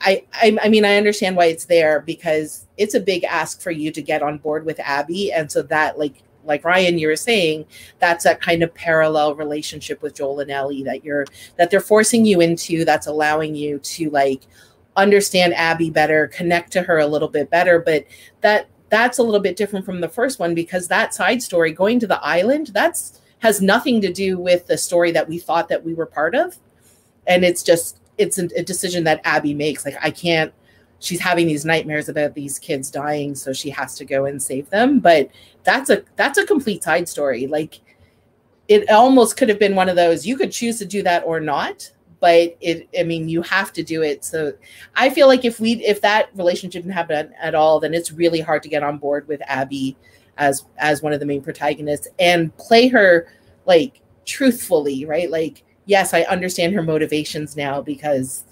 I, I I mean I understand why it's there because it's a big ask for you to get on board with Abby, and so that like like Ryan you were saying that's that kind of parallel relationship with Joel and Ellie that you're that they're forcing you into that's allowing you to like understand Abby better, connect to her a little bit better, but that that's a little bit different from the first one because that side story going to the island that's has nothing to do with the story that we thought that we were part of. And it's just it's a, a decision that abby makes. Like i can't she's having these nightmares about these kids dying so she has to go and save them. But that's a that's a complete side story. Like it almost could have been one of those you could choose to do that or not but it i mean you have to do it. So i feel like if we if that relationship didn't happen at all then it's really hard to get on board with abby as as one of the main protagonists and play her like truthfully right? Like yes i understand her motivations now because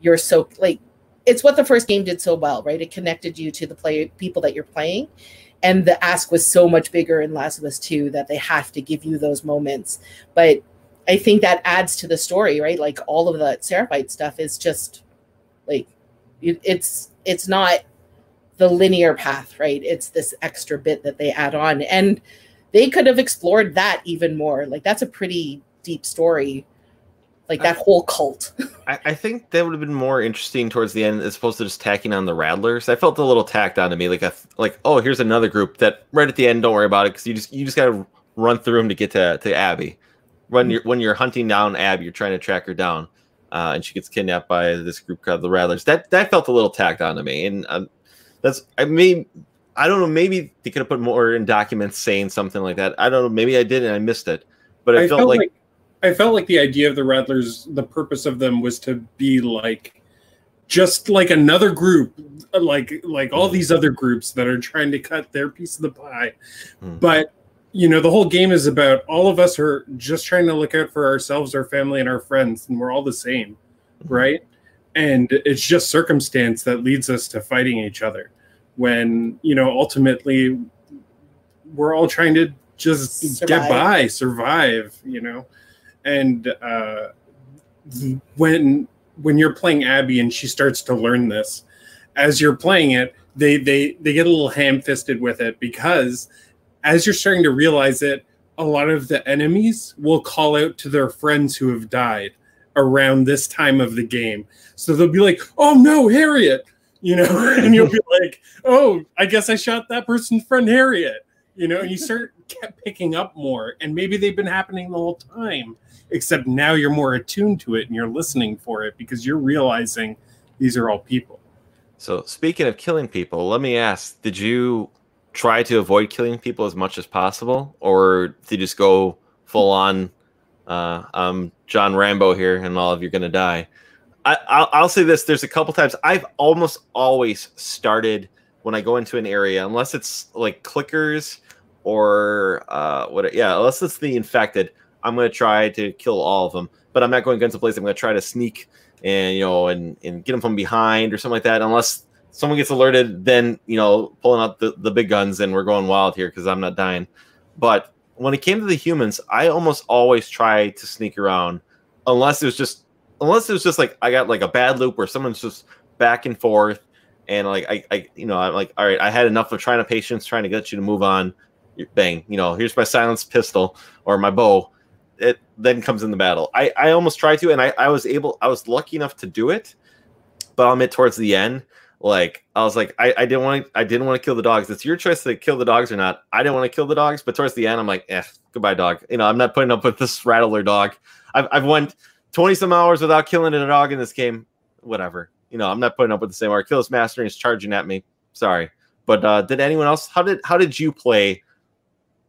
you're so like it's what the first game did so well right it connected you to the play people that you're playing and the ask was so much bigger in last of us 2 that they have to give you those moments but I think that adds to the story, right? Like all of the Seraphite stuff is just like it, it's it's not the linear path, right? It's this extra bit that they add on, and they could have explored that even more. Like that's a pretty deep story, like that whole cult. I, I think that would have been more interesting towards the end, as opposed to just tacking on the Rattlers. I felt a little tacked on to me, like a like oh here's another group that right at the end, don't worry about it because you just you just got to run through them to get to to Abby when you're when you're hunting down Ab, you're trying to track her down, uh, and she gets kidnapped by this group called the Rattlers. That that felt a little tacked on to me, and um, that's I mean I don't know. Maybe they could have put more in documents saying something like that. I don't know. Maybe I did and I missed it, but it I felt, like, I felt like the idea of the Rattlers, the purpose of them was to be like just like another group, like like all these other groups that are trying to cut their piece of the pie, Hmm. but you know the whole game is about all of us are just trying to look out for ourselves our family and our friends and we're all the same right? And it's just circumstance that leads us to fighting each other when you know ultimately we're all trying to just Survive. get by survive you know and uh when when you're playing abby and she starts to learn this as you're playing it they they they get a little ham-fisted with it because as you're starting to realize it, a lot of the enemies will call out to their friends who have died around this time of the game. So they'll be like, "Oh no, Harriet," you know, and you'll be like, "Oh, I guess I shot that person's friend Harriet," you know, and you start kept picking up more, and maybe they've been happening the whole time, except now you're more attuned to it and you're listening for it because you're realizing these are all people. So speaking of killing people, let me ask: Did you try to avoid killing people as much as possible, or did you just go full on? Uh, John Rambo here, and all of you're gonna die. I, I'll, I'll say this: There's a couple times I've almost always started when I go into an area, unless it's like clickers or uh, what? Yeah, unless it's the infected, I'm gonna try to kill all of them. But I'm not going guns to place. I'm gonna try to sneak and you know and and get them from behind or something like that unless someone gets alerted then you know pulling out the, the big guns and we're going wild here because i'm not dying but when it came to the humans i almost always try to sneak around unless it was just unless it was just like i got like a bad loop where someone's just back and forth and like i, I you know i'm like all right i had enough of trying to patience trying to get you to move on bang you know here's my silenced pistol or my bow it then comes in the battle. I, I almost tried to, and I, I was able, I was lucky enough to do it, but I'll admit towards the end, like I was like, I, I didn't want to, I didn't want to kill the dogs. It's your choice to kill the dogs or not. I didn't want to kill the dogs, but towards the end, I'm like, eh, goodbye, dog. You know, I'm not putting up with this rattler dog. I've, I've went 20 some hours without killing a dog in this game. Whatever. You know, I'm not putting up with the same Archilles Master he's charging at me. Sorry. But uh, did anyone else? How did how did you play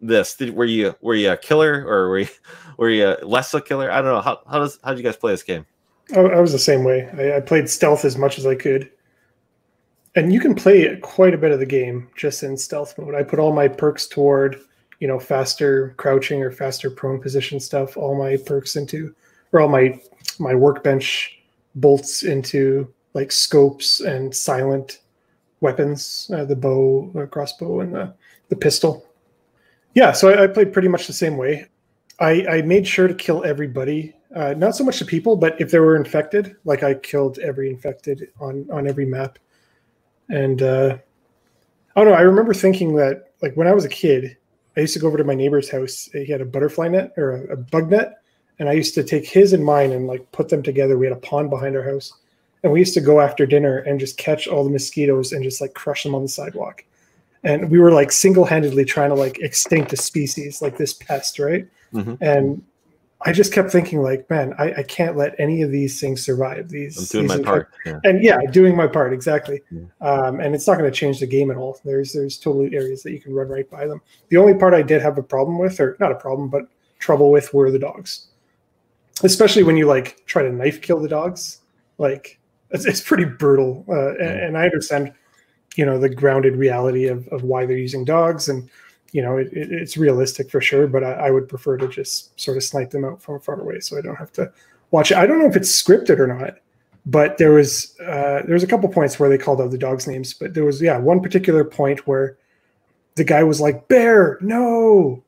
this? Did were you were you a killer or were you were you less a killer? I don't know. How how does how did you guys play this game? I, I was the same way. I, I played stealth as much as I could. and you can play quite a bit of the game just in stealth mode. I put all my perks toward, you know, faster crouching or faster prone position stuff. All my perks into, or all my my workbench bolts into like scopes and silent weapons, uh, the bow, crossbow, and the the pistol. Yeah, so I, I played pretty much the same way. I, I made sure to kill everybody, uh, not so much the people, but if they were infected, like I killed every infected on on every map. And uh, I don't know. I remember thinking that, like when I was a kid, I used to go over to my neighbor's house. He had a butterfly net or a, a bug net, and I used to take his and mine and like put them together. We had a pond behind our house, and we used to go after dinner and just catch all the mosquitoes and just like crush them on the sidewalk. And we were like single-handedly trying to like extinct a species like this pest, right? Mhm. And I just kept thinking, like, man, I, I can't let any of these things survive. These I'm doing these my part. Yeah. and yeah, doing my part exactly. Yeah. Um, and it's not going to change the game at all. There's there's totally areas that you can run right by them. The only part I did have a problem with, or not a problem, but trouble with, were the dogs. Especially when you like try to knife kill the dogs, like it's, it's pretty brutal. Uh, and, and I understand, you know, the grounded reality of of why they're using dogs, and you know, it, it, it's realistic for sure. But I, I would prefer to just sort of snipe them out from far away, so I don't have to watch it. I don't know if it's scripted or not but there was uh, there was a couple points where they called out the dogs' names, but there was yeah one particular point where the guy was like Bear, no,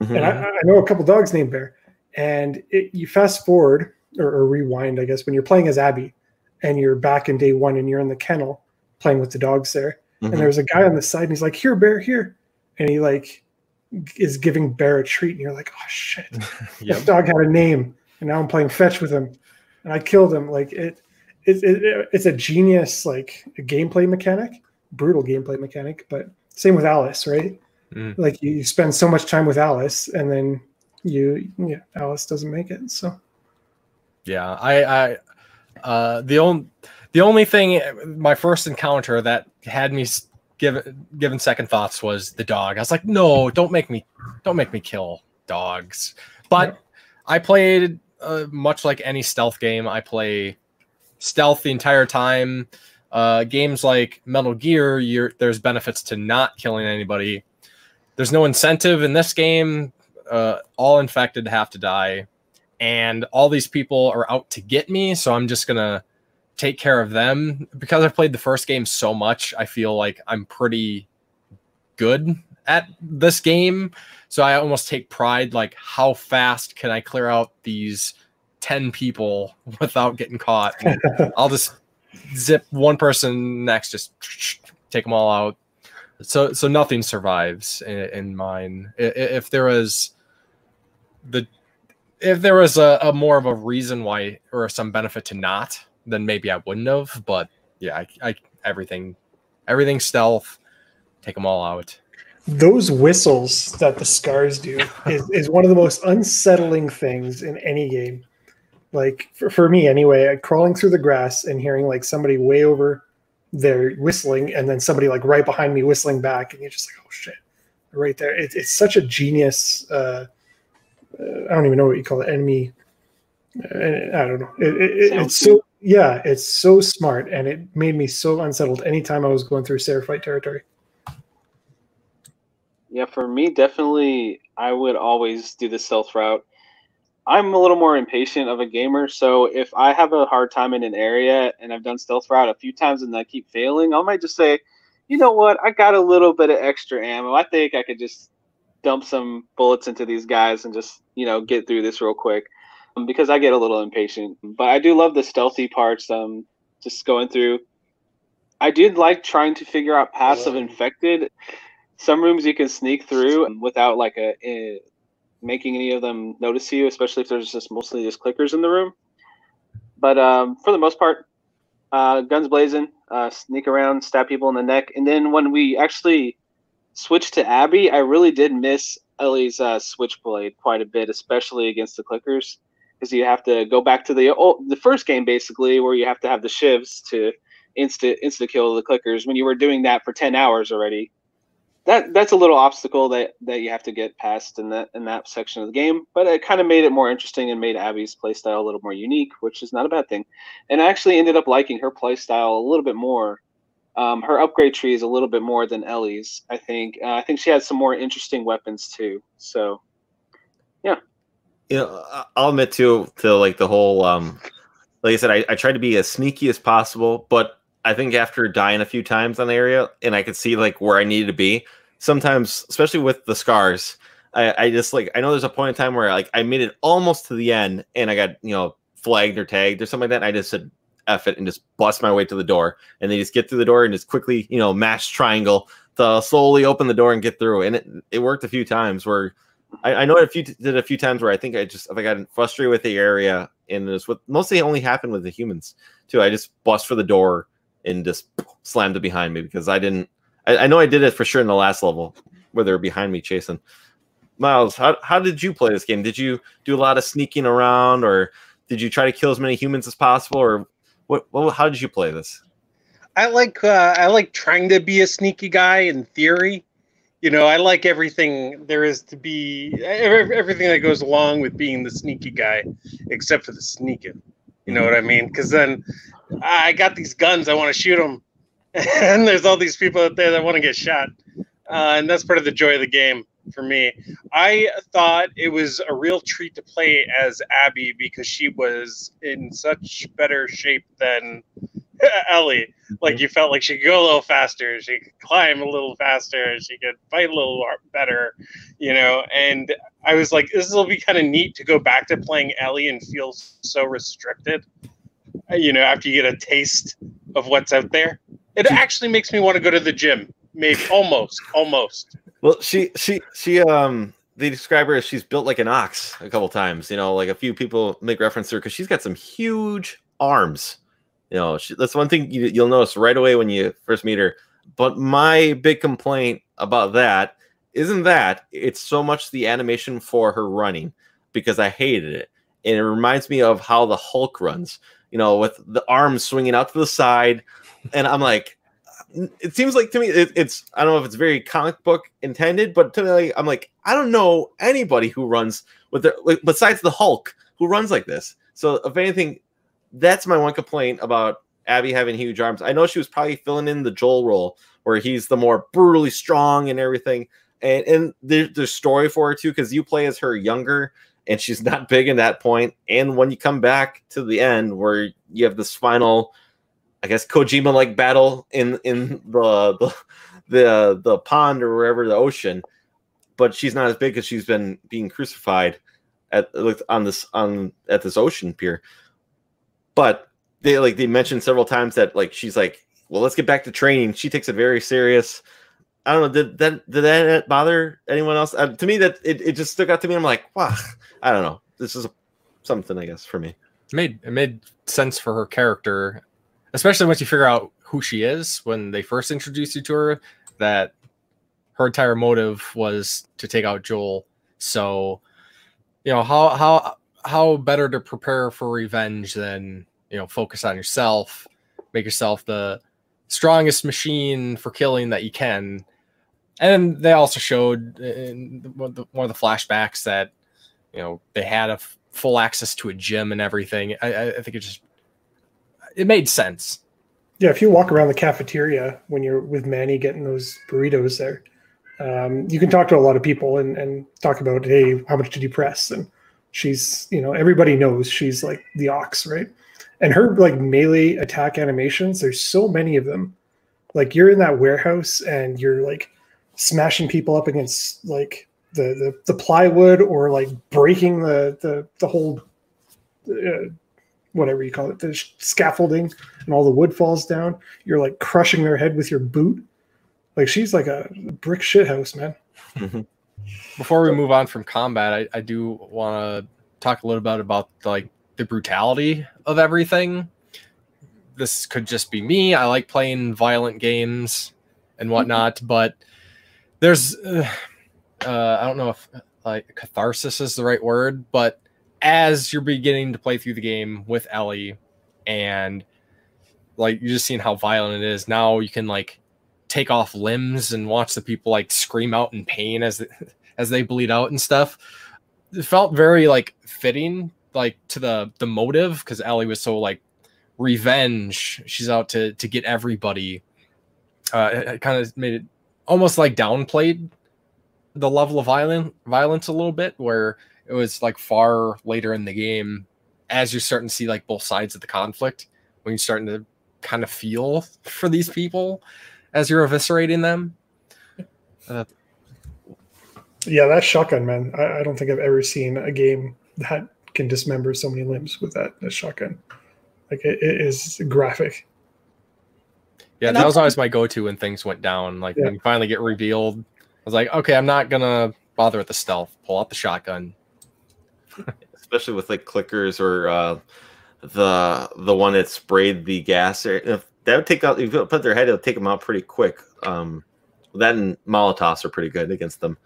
Mhm. and I, I know a couple dogs named Bear, and it, you fast forward or, or rewind, I guess, when you're playing as Abby, and you're back in day one, and you're in the kennel playing with the dogs there, Mhm. and there's a guy on the side, and he's like, "Here, Bear, here," and he like is giving Bear a treat, and you're like, "Oh shit." Yep. This dog had a name, and now I'm playing fetch with him, and I killed him. Like it, it, it it's a genius like a gameplay mechanic, brutal gameplay mechanic. But same with Alice, right? Mm. Like you spend so much time with Alice, and then you, yeah, Alice doesn't make it. So Yeah, I, I, uh, the only, the only thing, my first encounter that had me given given second thoughts was the dog. I was like, no, don't make me, don't make me kill dogs. But Yeah. I played uh, much like any stealth game. I play stealth the entire time. Uh, games like Metal Gear, you're, there's benefits to not killing anybody. There's no incentive in this game. Uh, all infected have to die and all these people are out to get me so i'm just gonna take care of them. Because i've played the first game so much i feel like i'm pretty good at this game. So i almost take pride like how fast can i clear out these 10 people without getting caught? I'll just zip one person next just take them all out. So so nothing survives in, in mine. If there was the if there was a, a more of a reason why or some benefit to not, then maybe I wouldn't have. But yeah, I, I everything, everything stealth, take them all out. those whistles that the scars do is, is one of the most unsettling things in any game. Like for, for me anyway, crawling through the grass and hearing like somebody way over there whistling, and then somebody like right behind me whistling back, and you're just like, oh shit, right there. It, it's such a genius. Uh, uh, I don't even know what you call it. Enemy. Uh, I don't know. It, it, it- it's so yeah, it's so smart, and it made me so unsettled anytime I was going through Seraphite territory. Yeah, for me, definitely, I would always do the stealth route. I'm a little more impatient of a gamer, so if I have a hard time in an area and I've done stealth route a few times and I keep failing, I might just say, you know what, I got a little bit of extra ammo. I think I could just dump some bullets into these guys and just, you know, get through this real quick. Um, because I get a little impatient. But I do love the stealthy parts, um, just going through. I did like trying to figure out paths of infected some rooms you can sneak through without like a, a making any of them notice you, especially if there's just mostly just clickers in the room. But um, for the most part, uh, guns blazing, uh, sneak around, stab people in the neck, and then when we actually switched to Abby, I really did miss Ellie's uh, switchblade quite a bit, especially against the clickers, because you have to go back to the old, the first game basically, where you have to have the shivs to insta insta kill the clickers. When you were doing that for ten hours already, that that's a little obstacle that that you have to get past in that in that section of the game. But it kind of made it more interesting and made Abby's playstyle a little more unique, which is not a bad thing. And I actually ended up liking her playstyle a little bit more Um, her upgrade tree is a little bit more than Ellie's. I think. Uh, I think she has some more interesting weapons too. So, yeah. You know, I'll admit too to like the whole um like I said, I, I tried to be as sneaky as possible, but I think after dying a few times on the area and I could see like where I needed to be, sometimes, especially with the scars, I, I just like I know there's a point in time where like I made it almost to the end and I got, you know, flagged or tagged or something like that. And I just said F it and just bust my way to the door. And they just get through the door and just quickly, you know, mash triangle to slowly open the door and get through. And it, it worked a few times where I, I know a few did a few times where I think I just if I got frustrated with the area and this what mostly only happened with the humans too. I just bust for the door and just slammed it behind me because I didn't. I, I know I did it for sure in the last level where they were behind me chasing. Miles, how how did you play this game? Did you do a lot of sneaking around, or did you try to kill as many humans as possible, or what? what how did you play this? I like uh, I like trying to be a sneaky guy in theory. You know, I like everything there is to be everything that goes along with being the sneaky guy, except for the sneaking. You know what I mean? Because then I got these guns, I want to shoot them, and there's all these people out there that want to get shot, uh, and that's part of the joy of the game for me. I thought it was a real treat to play as Abby because she was in such better shape than Ellie. Like you felt like she could go a little faster, she could climb a little faster, she could fight a little better, you know. And I was like, this will be kind of neat to go back to playing Ellie and feel so restricted, you know, after you get a taste of what's out there. It actually makes me want to go to the gym. Maybe almost, almost. Well, she she she um they describe her as she's built like an ox a couple times. You know, like a few people make reference to her because she's got some huge arms. You know, she, that's one thing you, you'll notice right away when you first meet her. But my big complaint about that isn't that it's so much the animation for her running because I hated it, and it reminds me of how the Hulk runs. You know, with the arms swinging out to the side, and I'm like, it seems like to me it, it's I don't know if it's very comic book intended, but to me I'm like I don't know anybody who runs with their like, besides the Hulk who runs like this. So if anything, that's my one complaint about Abby having huge arms. I know she was probably filling in the Joel role where he's the more brutally strong and everything, and and there, there's story for her too because you play as her younger and she's not big in that point. point, and when you come back to the end where you have this final I guess Kojima like battle in in the the the the pond or wherever the ocean, but she's not as big because she's been being crucified at on this on at this ocean pier. But they like they mentioned several times that like she's like, well, let's get back to training. She takes it very serious. I don't know. Did that did that bother anyone else? Uh, to me, that it, it just stuck out to me. I'm like, wow. I don't know. This is a, something, I guess, for me. It made it made sense for her character especially once you figure out who she is when they first introduce you to her that her entire motive was to take out Joel. So, you know, how how how better to prepare for revenge than, you know, focus on yourself, make yourself the strongest machine for killing that you can. And they also showed in one of the flashbacks that, you know, they had a full access to a gym and everything. I, I think it just it made sense. Yeah, if you walk around the cafeteria when you're with Manny getting those burritos there, um, you can talk to a lot of people and, and talk about, hey, how much did you press? And she's, you know, everybody knows she's like the ox, right? And her like melee attack animations, there's so many of them. Like you're in that warehouse and you're like smashing people up against like the the, the plywood or like breaking the the the whole uh, whatever you call it, the scaffolding, and all the wood falls down. You're like crushing their head with your boot. Like she's like a brick shit house, man. Mm-hmm. Before we move on from combat, I, I do want to talk a little bit about like the brutality of everything. This could just be me. I like playing violent games and whatnot, but there's uh, uh, I don't know if like catharsis is the right word, but as you're beginning to play through the game with Ellie and like you're just seeing how violent it is. Now you can like take off limbs and watch the people like scream out in pain as they, as they bleed out and stuff. It felt very like fitting like to the the motive because Ellie was so like revenge. She's out to to get everybody uh, it, it kind of made it almost like downplayed the level of violent violence a little bit, where it was like far later in the game as you're starting to see like both sides of the conflict when you're starting to kind of feel for these people as you're eviscerating them. Uh, Yeah, that shotgun, man. I, I don't think I've ever seen a game that can dismember so many limbs with that, that shotgun. Like it, it is graphic. yeah, And that I'll- was always my go-to when things went down. Like Yeah. when you finally get revealed, I was like, okay, I'm not gonna bother with the stealth. Pull out the shotgun. especially with like clickers or uh, the the one that sprayed the gas. Or if that would take out, if you put their head, it'll take them out pretty quick. Um, that and Molotovs are pretty good against them.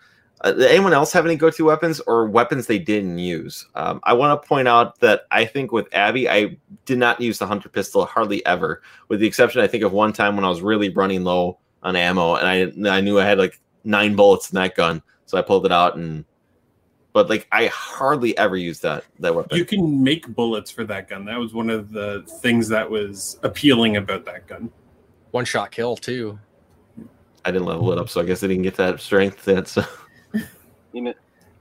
Uh, anyone else have any go-to weapons or weapons they didn't use? Um, I want to point out that I think with Abby, I did not use the hunter pistol hardly ever, with the exception I think of one time when I was really running low on ammo and I I knew I had like nine bullets in that gun, so I pulled it out and. But like I hardly ever used that that weapon. You can make bullets for that gun. That was one of the things that was appealing about that gun. One shot kill too. I didn't level it up, so I guess I didn't get that strength. That's You know,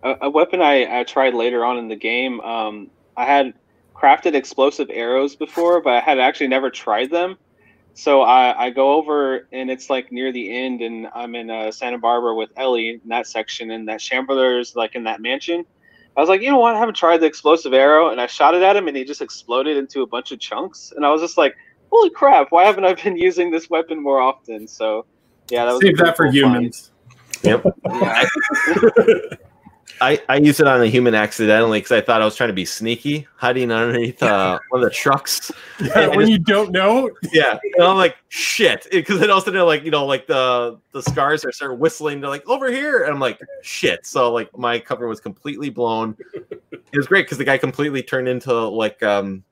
a, a weapon I, I tried later on in the game. Um, I had crafted explosive arrows before, but I had actually never tried them. So I, I go over and it's like near the end, and I'm in uh, Santa Barbara with Ellie in that section, and that Shambler's like in that mansion. I was like, you know what? I haven't tried the explosive arrow, and I shot it at him, and he just exploded into a bunch of chunks. And I was just like, holy crap! Why haven't I been using this weapon more often? So, yeah, that was Save that for cool find. humans. yep. Yeah. I, I used it on a human accidentally because I thought I was trying to be sneaky, hiding underneath uh, one of the trucks. Yeah, when you don't know, Yeah, and I'm like shit because then all of a sudden like you know like the the scars are start whistling. They're like over here, and I'm like shit. So like my cover was completely blown. It was great because the guy completely turned into like um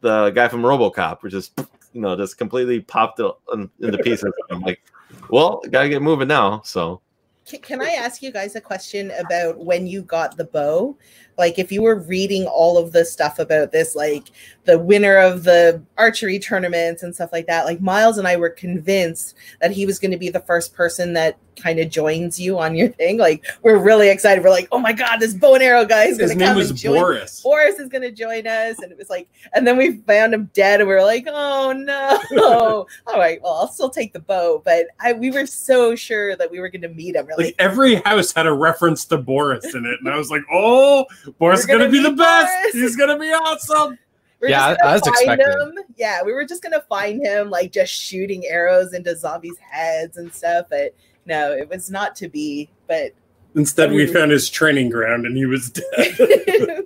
the guy from RoboCop, which is you know just completely popped in- into pieces. I'm like, well, gotta get moving now. So Can, can I ask you guys a question about when you got the bow? Like, if you were reading all of the stuff about this, like the winner of the archery tournaments and stuff like that, like Miles and I were convinced that he was going to be the first person that kind of joins you on your thing. Like, we're really excited. We're like, oh my God, this bow and arrow guy is going to come and join Boris. Boris is going to join us. And it was like, and then we found him dead and we were like, oh no. All right, well, I'll still take the bow. But I, we were so sure that we were going to meet him. We're Like like, every house had a reference to Boris in it, and I was like, "Oh, Boris is gonna, gonna be the meet best. Boris." He's gonna be awesome." we're Yeah, just gonna I was find expecting. him. Yeah, we were just gonna find him like just shooting arrows into zombies' heads and stuff. But no, it was not to be. But Instead, we found his training ground, and he was dead.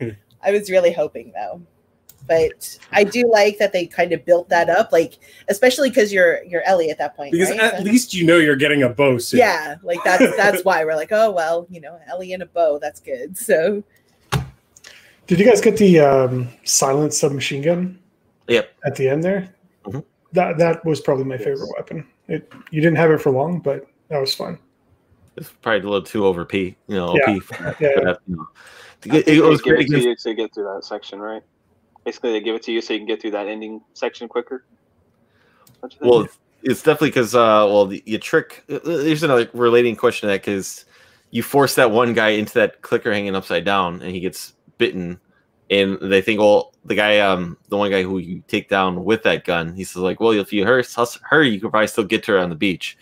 I was really hoping though. But I do like that they kind of built that up, like especially because you're you're Ellie at that point. because right? at So- least you know you're getting a bow soon. yeah, like that's that's why we're like, oh well, you know, Ellie and a bow, that's good. So Did you guys get the um, silent submachine gun yep, at the end there? Mhm. That that was probably my favorite weapon. It you didn't have it for long, but that was fun. it's probably a little too over P. You know, Yeah. OP for that- Yeah, for yeah. that, you know. It, it was great to against to get through that section, right? Basically, they give it to you so you can get through that ending section quicker. Well, it's- definitely because uh, well, the, you trick. uh, There's another relating question to that because you force that one guy into that clicker hanging upside down, and he gets bitten, and they think, well, the guy, um, the one guy who you take down with that gun, he says like, well, if you hus- her, you could probably still get to her on the beach.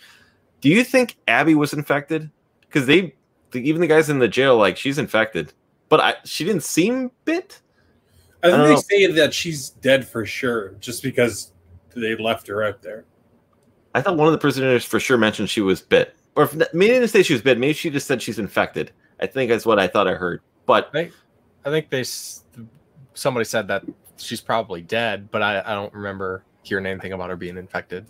Do you think Abby was infected? Because they, the, even the guys in the jail, like she's infected, but I, she didn't seem bit. I think I they don't say that she's dead for sure, just because they left her out there. I thought one of the prisoners for sure mentioned she was bit, or if, maybe they didn't say she was bit. Maybe she just said she's infected. I think that's what I thought I heard. But I think they somebody said that she's probably dead, but I, I don't remember hearing anything about her being infected.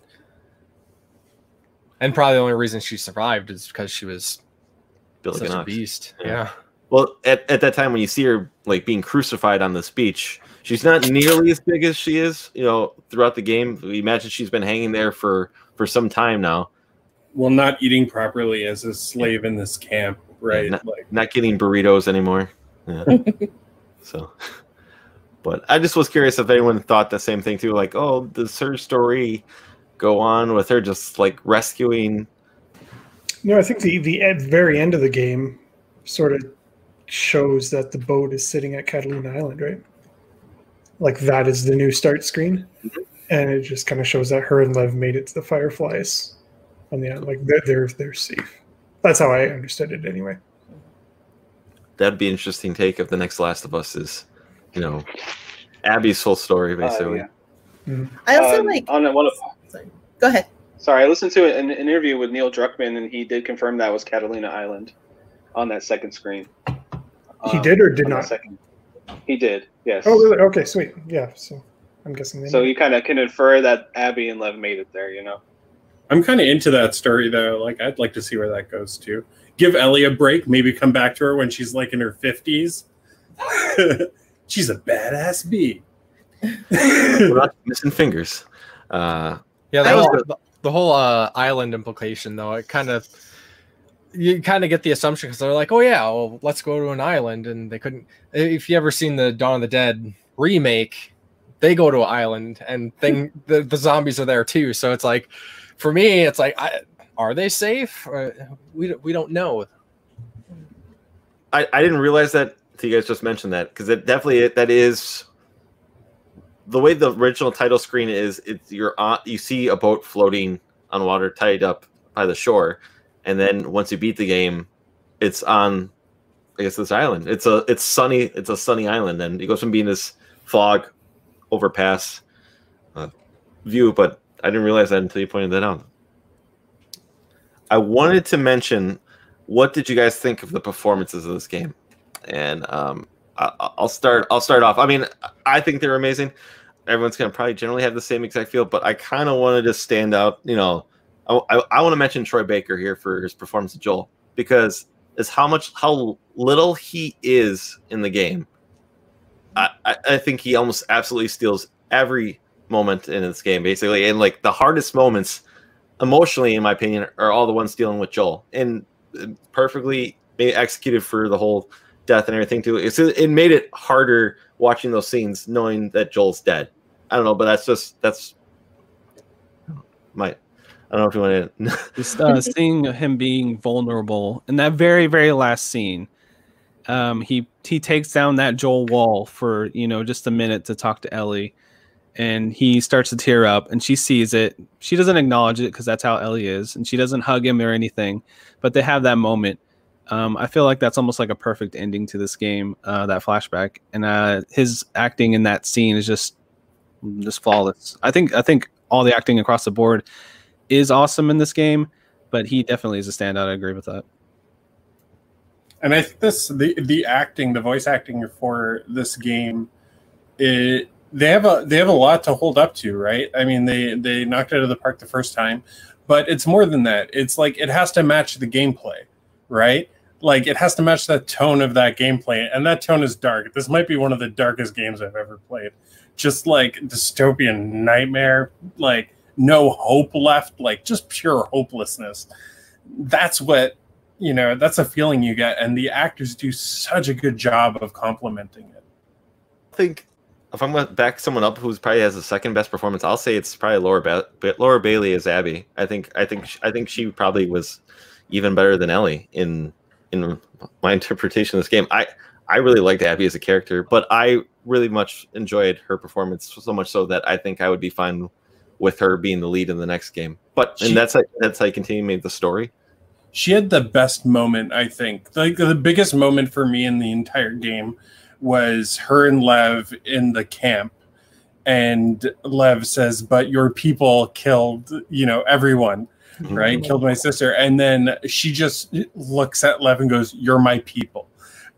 And probably the only reason she survived is because she was Billy such a beast. Yeah. Yeah. Well, at, at that time when you see her like being crucified on this beach, she's not nearly as big as she is. You know, throughout the game, we imagine she's been hanging there for for some time now, Well, not eating properly as a slave in this camp, right? Yeah, like, not getting burritos anymore. Yeah. so, but I just was curious if anyone thought the same thing too. Like, oh, does her story go on with her just like rescuing? No, I think the the at very end of the game sort of shows that the boat is sitting at Catalina Island, right? Like that is the new start screen, mm-hmm. and it just kind of shows that her and Lev made it to the Fireflies on the island. Like they're they're, they're safe. That's how I understood it, anyway. That'd be an interesting take if the next Last of Us is, you know, Abby's full story uh, basically. yeah. Mm-hmm. I also Um, like. on one of, Sorry. Go ahead. sorry, I listened to an, an interview with Neil Druckmann, and he did confirm that was Catalina Island on that second screen. He Um, did or did not? Second. He did. Yes. Oh, really? Okay, sweet. Yeah. So I'm guessing they. So you kind of can infer that Abby and Lev made it there. You know. I'm kind of into that story though. Like I'd like to see where that goes to. Give Ellie a break. Maybe come back to her when she's like in her fifties. she's a badass bee. Missing fingers. Uh, Yeah, the I whole, the, the whole uh, island implication, though, it kind of you kind of get the assumption because they're like, oh yeah, well, let's go to an island, and they couldn't. If you ever seen the Dawn of the Dead remake, they go to an island, and thing the, the zombies are there too. So it's like, for me, it's like, I, are they safe? Or, we we don't know. I, I didn't realize that you guys just mentioned that because it definitely that is the way the original title screen is. It's you're on you see a boat floating on water tied up by the shore, and then once you beat the game, it's on I guess this island. It's a it's sunny. It's a sunny island, and it goes from being this fog overpass uh, view. But I didn't realize that until you pointed that out. I wanted to mention what did you guys think of the performances of this game? And um, I, I'll start. I'll start off. I mean, I think they're amazing. Everyone's gonna probably generally have the same exact feel, but I kind of wanted to stand out. You know, I, I, I want to mention Troy Baker here for his performance of Joel because is how much how little he is in the game. I, I, I think he almost absolutely steals every moment in this game, basically, and like the hardest moments emotionally, in my opinion, are all the ones dealing with Joel, and uh, perfectly executed for the whole death and everything too. It's it made it harder watching those scenes, knowing that Joel's dead. I don't know, but that's just that's my. I don't know if you want to. Just uh, seeing him being vulnerable in that very, very last scene. Um, he he takes down that Joel wall for you know just a minute to talk to Ellie, and he starts to tear up, and she sees it. She doesn't acknowledge it because that's how Ellie is, and she doesn't hug him or anything. But they have that moment. Um, I feel like that's almost like a perfect ending to this game. Uh, that flashback and uh, his acting in that scene is just just flawless. I think I think all the acting across the board is awesome in this game, but he definitely is a standout. I agree with that. And I think this the the acting, the voice acting for this game, it they have a they have a lot to hold up to, right? I mean, they they knocked it out of the park the first time, but it's more than that. It's like it has to match the gameplay, right? Like it has to match the tone of that gameplay, and that tone is dark. This might be one of the darkest games I've ever played. Just like dystopian nightmare, like no hope left, like just pure hopelessness. That's what you know that's a feeling you get and the actors do such a good job of complementing it I think if I'm going to back someone up who's probably has the second best performance, I'll say it's probably Laura ba- ba- Laura Bailey as Abby. I think I think I think she probably was even better than Ellie in in my interpretation of this game. I I really liked Abby as a character, but I really much enjoyed her performance so much so that I think I would be fine with her being the lead in the next game. But She- and that's like that's how you continue the story. she had the best moment i think. Like the biggest moment for me in the entire game was her and lev in the camp. And lev says but your people killed you know everyone right? Killed my sister. And then she just looks at lev and goes you're my people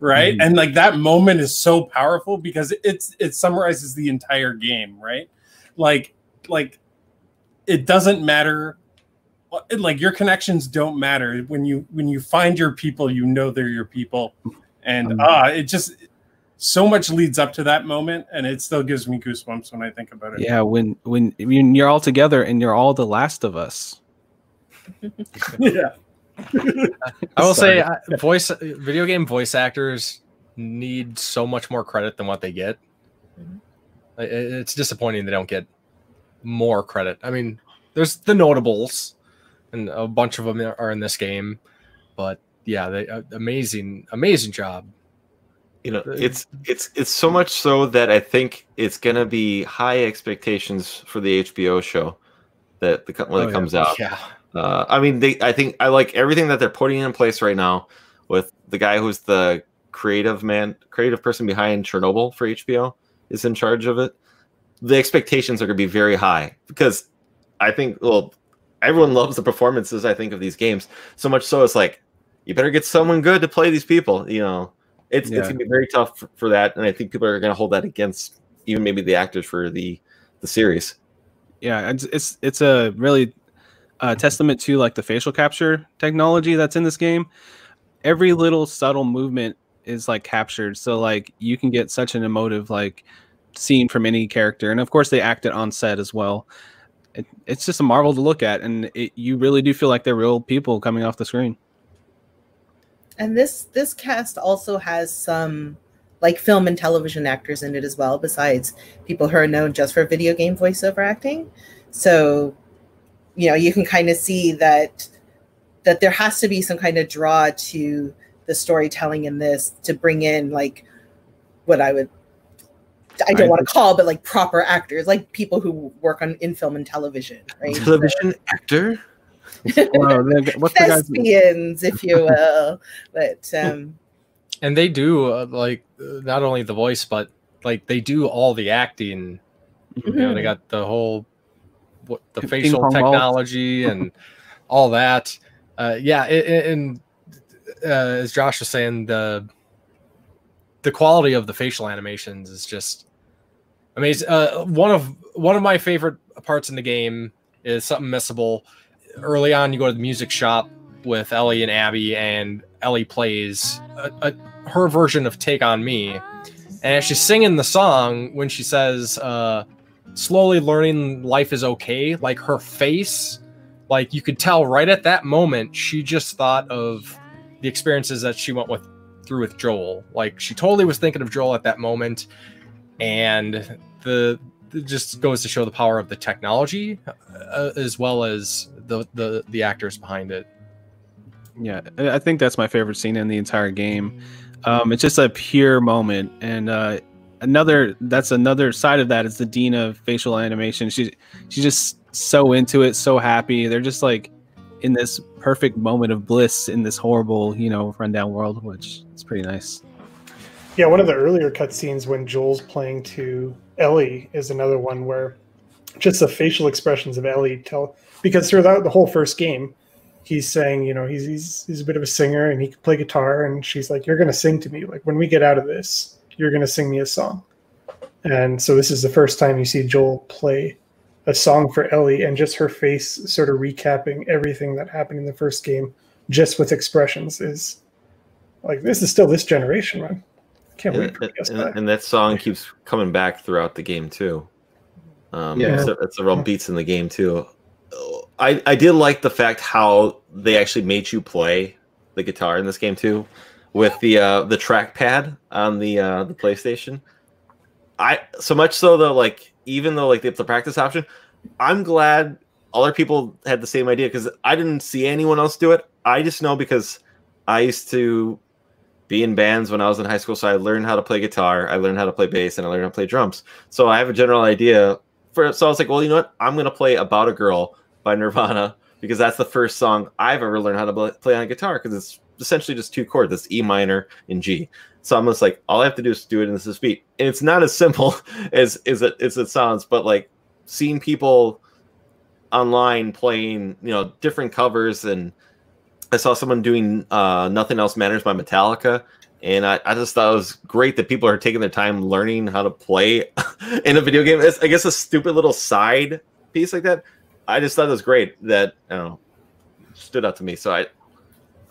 right? Mhm. and like that moment is so powerful because it's it summarizes the entire game right? Like like it doesn't matter like your connections don't matter when you when you find your people you know they're your people and Mhm. ah it just so much leads up to that moment and it still gives me goosebumps when i think about it Yeah, when when when you're all together and you're all the last of us. yeah I will say, Sorry. uh, voice video game voice actors need so much more credit than what they get. Mhm. I- i- It's disappointing they don't get more credit. I mean, there's the notables, and a bunch of them are in this game. But yeah, they uh, amazing, amazing job. You know, it's it's it's so much so that I think it's gonna be high expectations for the HBO show that the when Oh, it yeah. comes out. Yeah, Uh, I mean, they. I think I like everything that they're putting in place right now with the guy who's the creative man, creative person behind Chernobyl for HBO is in charge of it. The expectations are going to be very high because I think well, everyone loves the performances. I think of these games so much so it's like you better get someone good to play these people. You know, it's Yeah. it's going to be very tough for, for that, and I think people are going to hold that against even maybe the actors for the the series. yeah it's it's, it's a really uh, testament to like the facial capture technology that's in this game every little subtle movement is like captured so like you can get such an emotive like scene from any character and of course they act it on set as well it, it's just a marvel to look at and it, you really do feel like they're real people coming off the screen And this this cast also has some like film and television actors in it as well, besides people who are known just for video game voiceover acting. So, you know, you can kind of see that that there has to be some kind of draw to the storytelling in this to bring in like what I would I don't I want to call, but like proper actors, like people who work on in film and television, right? Television actor. Wow, what's the guy's Thespians, if you will. But um and they do uh, like uh, not only the voice, but like they do all the acting. You know, they got the whole what the Ping facial technology and all that. Uh, yeah, it, it- and uh, as Josh was saying, the the quality of the facial animations is just amazing. Uh, one of one of my favorite parts in the game is something missable. Early on, you go to the music shop with Ellie and Abby, and Ellie plays a, a, her version of "Take on Me," and as she's singing the song, when she says, uh, "Slowly learning life is okay," like her face, like you could tell right at that moment, she just thought of the experiences that she went with through with Joel. Like she totally was thinking of Joel at that moment, and the it just goes to show the power of the technology uh, as well as the, the the actors behind it. Yeah, I I think that's my favorite scene in the entire game. Um, it's just a pure moment, and uh, another that's another side of that is the Dina facial animation. She she's just so into it, so happy. They're just like in this perfect moment of bliss in this horrible, you know, rundown world, which is pretty nice. Yeah, one of the earlier cutscenes when Joel's playing to Ellie is another one where just the facial expressions of Ellie tell because throughout the whole first game, he's saying, you know, he's he's he's a bit of a singer and he can play guitar, and she's like, "You're gonna sing to me. Like when we get out of this, you're gonna sing me a song." And so this is the first time you see Joel play a song for Ellie, and just her face sort of recapping everything that happened in the first game, just with expressions, is like this is still this generation, man. Can't wait and, for and- PS5. and that song keeps coming back throughout the game too. Um, Yeah. it's, it's several beats in the game too. I I did like the fact how they actually made you play the guitar in this game too, with the uh, the trackpad on the uh, the PlayStation. I so much so though, like even though like they have the practice option, I'm glad other people had the same idea because I didn't see anyone else do it. I just know because I used to be in bands when I was in high school, so I learned how to play guitar, I learned how to play bass, and I learned how to play drums. So I have a general idea. For so I was like, well, you know what? I'm gonna play "About a Girl" by Nirvana because that's the first song I've ever learned how to play on guitar because it's essentially just two chords. It's E minor and G. So I'm just like, all I have to do is do it in this beat, and it's not as simple as as it as it sounds. But like seeing people online playing, you know, different covers and I saw someone doing uh, "Nothing Else Matters" by Metallica, and I, I just thought it was great that people are taking their time learning how to play in a video game. It's, I guess a stupid little side piece like that. I just thought it was great that I don't know stood out to me. So I, I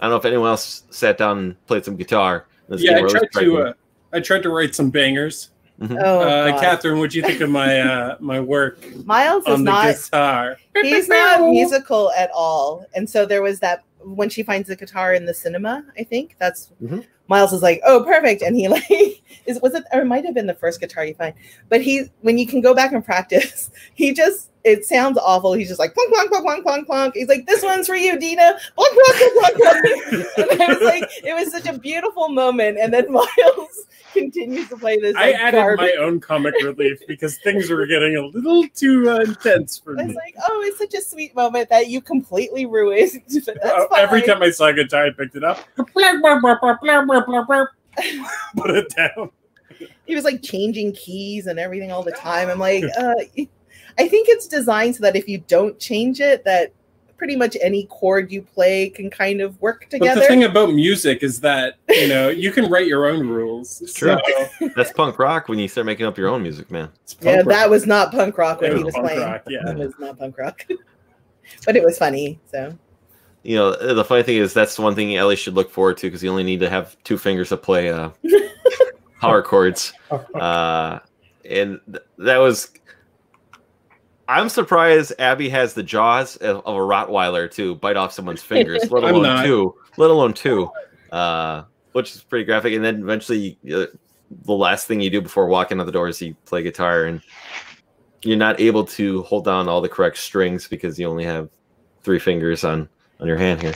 don't know if anyone else sat down and played some guitar. this Yeah, I tried to. Uh, I tried to write some bangers. oh Uh, Catherine, what do you think of my uh, my work Miles is on the not guitar? he's not musical at all and so there was that when she finds the guitar in the cinema i think that's Mhm. Miles is like, "Oh, perfect," and he like is was it or it might have been the first guitar you find, but he when you can go back and practice, he just it sounds awful. He's just like plunk plunk plunk plunk plunk plunk. He's like, "This one's for you, Dina." Plunk plunk plunk plunk. plunk. and I was like, it was such a beautiful moment, and then Miles continues to play this. I like, added garbage. my own comic relief because things were getting a little too uh, intense for me. I was like, "Oh, it's such a sweet moment that you completely ruined." Uh, every time I saw a guitar, I picked it up, put it down. he was like changing keys and everything all the time. I'm like, uh, I think it's designed so that if you don't change it, that pretty much any chord you play can kind of work together. But together. the thing about music is that you know you can write your own rules. True. So, That's punk rock when you start making up your own music, man. it's punk yeah, rock. that was not punk rock when It he was was punk playing. rock, yeah. It was not punk rock, but it was funny. So You know, the funny thing is that's the one thing Ellie should look forward to because you only need to have two fingers to play uh, power chords. Uh, and th- that was. I'm surprised Abby has the jaws of, of a Rottweiler to bite off someone's fingers, let alone two, let alone two, uh, which is pretty graphic. And then eventually, uh, the last thing you do before walking out the door is you play guitar, and you're not able to hold down all the correct strings because you only have three fingers on on your hand here.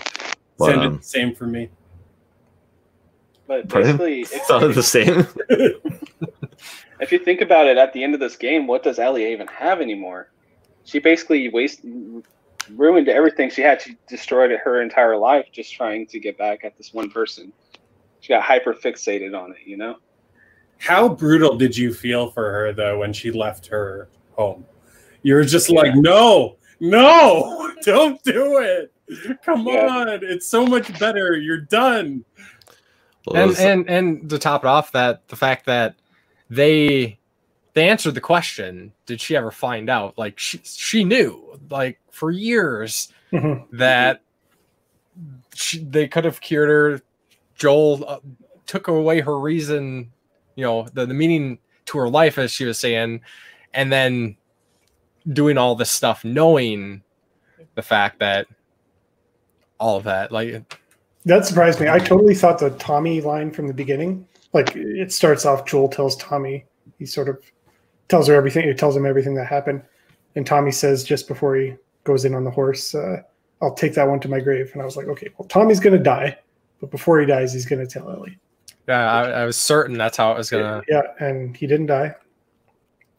But, Same, um, same for me. But basically, it's sounded the same. if you think about it, at the end of this game, what does Ellie even have anymore? She basically waste ruined everything she had. She destroyed her entire life just trying to get back at this one person. She got hyper fixated on it, you know. How brutal did you feel for her though when she left her home? You were just like, no, no, don't do it. Come Yeah. on, it's so much better. You're done. Well, and was- and and to top it off, that the fact that they they answered the question, did she ever find out? Like she she knew, like for years, Mhm. that she, they could have cured her. Joel uh, took away her reason, you know, the, the meaning to her life, as she was saying, and then doing all this stuff, knowing the fact that all of that, like, That surprised me. I totally thought the Tommy line from the beginning, like it starts off. Joel tells Tommy, he sort of tells her everything. He tells him everything that happened, and Tommy says just before he goes in on the horse, uh, "I'll take that one to my grave." And I was like, okay, well, Tommy's gonna die, but before he dies, he's gonna tell Ellie. yeah, I, I was certain that's how it was gonna. Yeah, and he didn't die.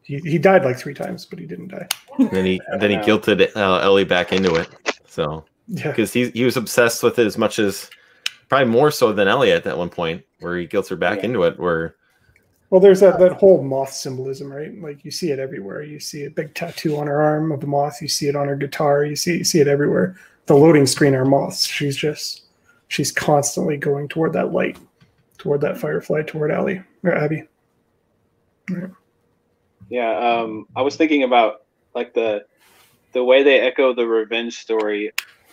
He, he died like three times, but he didn't die. then he then he guilted uh, Ellie back into it. So Yeah, because he he was obsessed with it as much as probably more so than Elliot at one point, where he guilts her back Yeah. into it. Where Well, there's that, that whole moth symbolism, right? Like you see it everywhere. You see a big tattoo on her arm of the moth. You see it on her guitar. You see you see it everywhere. The loading screen are moths. She's just she's constantly going toward that light, toward that firefly, toward Ellie or Abby. Yeah, um, I was thinking about like the the way they echo the revenge story.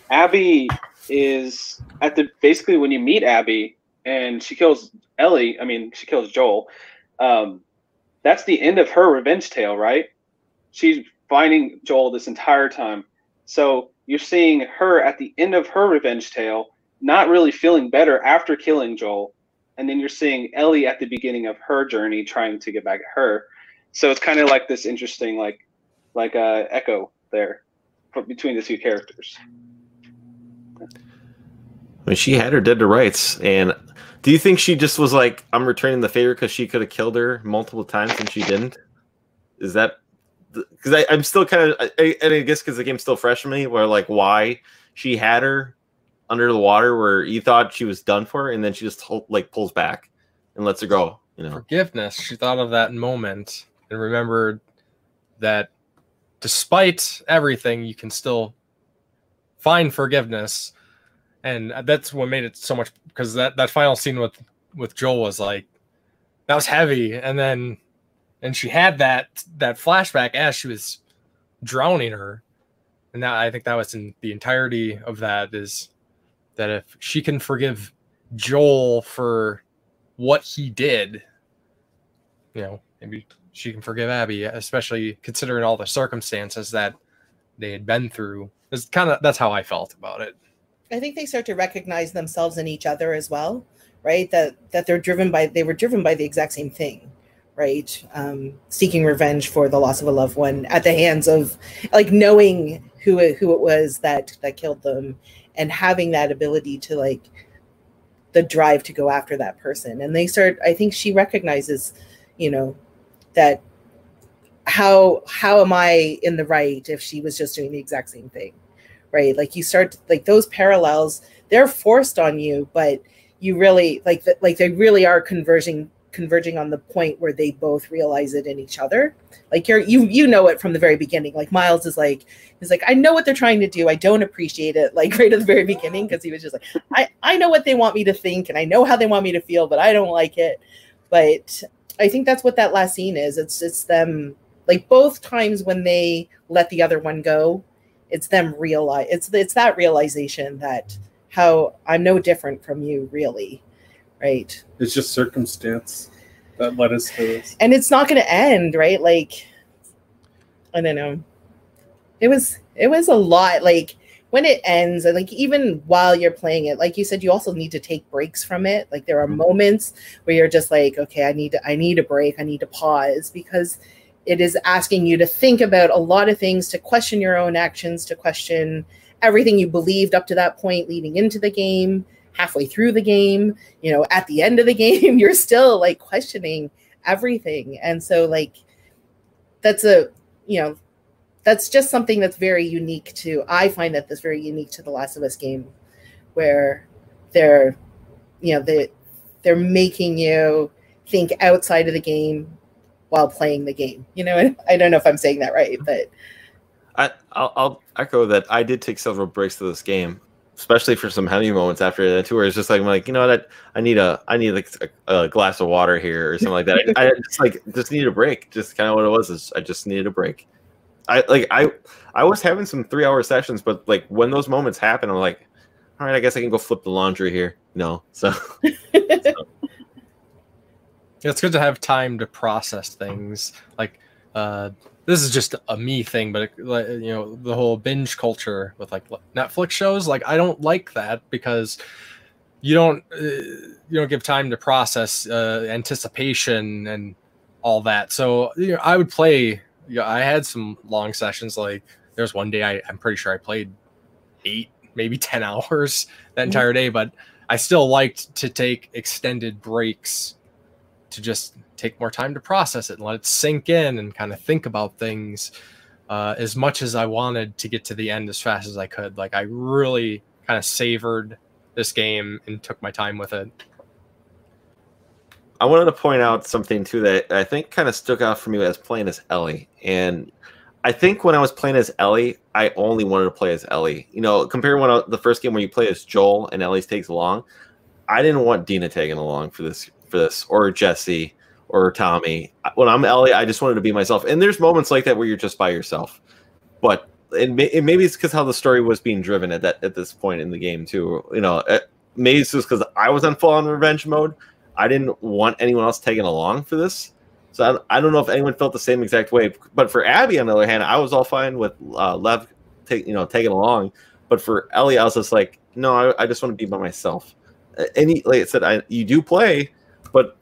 Abby is at the basically when you meet Abby and she kills Ellie. I mean, she kills Joel. Um, that's the end of her revenge tale, right? She's finding Joel this entire time. So you're seeing her at the end of her revenge tale, not really feeling better after killing Joel, and then you're seeing Ellie at the beginning of her journey trying to get back at her so it's kind of like this interesting like like uh echo there between the two characters she had her dead to rights, and do you think she just was like, "I'm returning the favor" because she could have killed her multiple times and she didn't? Is that because I'm still kind of, and I guess because the game's still fresh for me, where like why she had her under the water where you thought she was done for, and then she just like pulls back and lets her go. You know, forgiveness. She thought of that moment and remembered that despite everything, you can still find forgiveness. And that's what made it so much because that, that final scene with, with Joel was like, that was heavy. And then, and she had that, that flashback as she was drowning her. And that, I think that was in the entirety of that is that if she can forgive Joel for what he did, you know, maybe she can forgive Abby, especially considering all the circumstances that they had been through. It's kind of that's how I felt about it. I think they start to recognize themselves in each other as well. right? That that they're driven by they were driven by the exact same thing, right? Um, seeking revenge for the loss of a loved one at the hands of like knowing who it, who it was that that killed them and having that ability to like the drive to go after that person and they start i think she recognizes you know that how how am i in the right if she was just doing the exact same thing right? Like you start like those parallels they're forced on you but you really like the, like they really are converging converging on the point where they both realize it in each other. Like you're you you know it from the very beginning. Like miles is like he's like i know what they're trying to do. I don't appreciate it like right at the very beginning because he was just like i i know what they want me to think and i know how they want me to feel but i don't like it. But i think that's what that last scene is. It's it's them like both times when they let the other one go it's them realize it's it's that realization that how i'm no different from you really right? It's just circumstance that led us to this. and it's not going to end right? Like i don't know. It was it was a lot like when it ends and like even while you're playing it like you said you also need to take breaks from it. Like there are mm-hmm. moments where you're just like okay i need to i need a break i need to pause because it is asking you to think about a lot of things to question your own actions to question everything you believed up to that point leading into the game halfway through the game you know at the end of the game you're still like questioning everything. And so like that's a you know that's just something that's very unique to i find that that's very unique to the last of us game where they're you know they they're making you think outside of the game while playing the game you know i don't know if i'm saying that right but I, I'll, I'll echo that. I did take several breaks to this game, especially for some heavy moments after the tour. It's just like I'm like, you know what? I, I need a I need like a, a glass of water here or something like that. I, I just like just need a break. Just kind of what it was. Is I just needed a break. I like I I was having some three hour sessions, but like when those moments happen, I'm like, all right, I guess I can go flip the laundry here. No, so Yeah, it's good to have time to process things. Like, uh, this is just a me thing, but like, you know, the whole binge culture with like Netflix shows, like I don't like that because you don't uh, you don't give time to process uh, anticipation and all that. So you know, I would play. You know, I had some long sessions. Like there's one day I, I'm pretty sure I played eight, maybe ten hours that entire day, but I still liked to take extended breaks to just take more time to process it and let it sink in and kind of think about things uh, as much as I wanted to get to the end as fast as I could. Like I really kind of savored this game and took my time with it. I wanted to point out something too that I think kind of stuck out for me as playing as Ellie. And I think when I was playing as Ellie, I only wanted to play as Ellie. You know, compared when I, the first game where you play as Joel and Ellie's takes along, I didn't want Dina tagging along for this for this or Jesse or Tommy. When I'm Ellie, I just wanted to be myself. And there's moments like that where you're just by yourself. But it, may, it maybe it's because how the story was being driven at that at this point in the game too. You know, it, maybe it's just because I was on full on revenge mode. I didn't want anyone else tagging along for this. So I, I don't know if anyone felt the same exact way. But for Abby, on the other hand, I was all fine with uh, Lev, take you know, tagging along. But for Ellie, I was just like, no, I, I just want to be by myself. And like I said, I, you do play,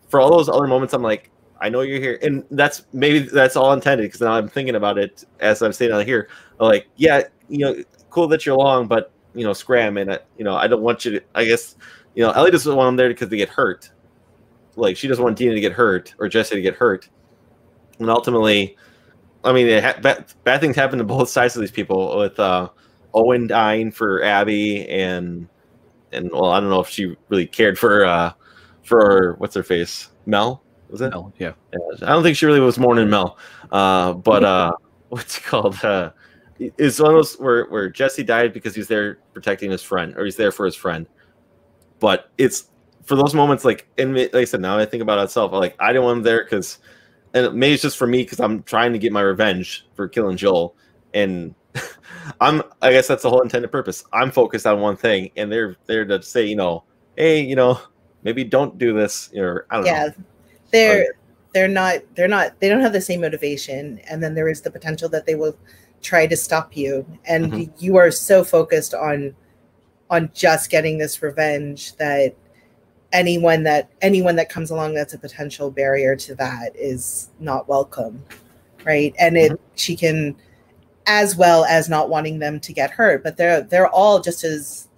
for all those other moments, I'm like, I know you're here, and that's maybe that's all intended because now I'm thinking about it as I'm sitting out here. I'm like, yeah, you know, cool that you're long, but you know, scram, and I, you know, I don't want you to. I guess you know, Ellie doesn't want them there because they get hurt. Like she doesn't want Dina to get hurt or Jesse to get hurt, and ultimately, I mean, ha- bad, bad things happen to both sides of these people. With uh, Owen dying for Abby, and and well, I don't know if she really cared for uh, for what's her face, Mel was it? Mel, yeah. I don't think she really was more mourning Mel, uh, but uh, what's it called? Uh, it's one of those where where Jesse died because he's there protecting his friend, or he's there for his friend. But it's for those moments, like and like I said, now I think about it itself. Like I didn't want him there because, and maybe it's just for me because I'm trying to get my revenge for killing Joel, and I'm I guess that's the whole intended purpose. I'm focused on one thing, and they're there to say, you know, hey, you know, maybe don't do this, or I don't yeah. Know. they're they're not they're not they don't have the same motivation and then there is the potential that they will try to stop you. And Mhm. you are so focused on on just getting this revenge that anyone that anyone that comes along that's a potential barrier to that is not welcome right? And it she can as well as not wanting them to get hurt but they're they're all just as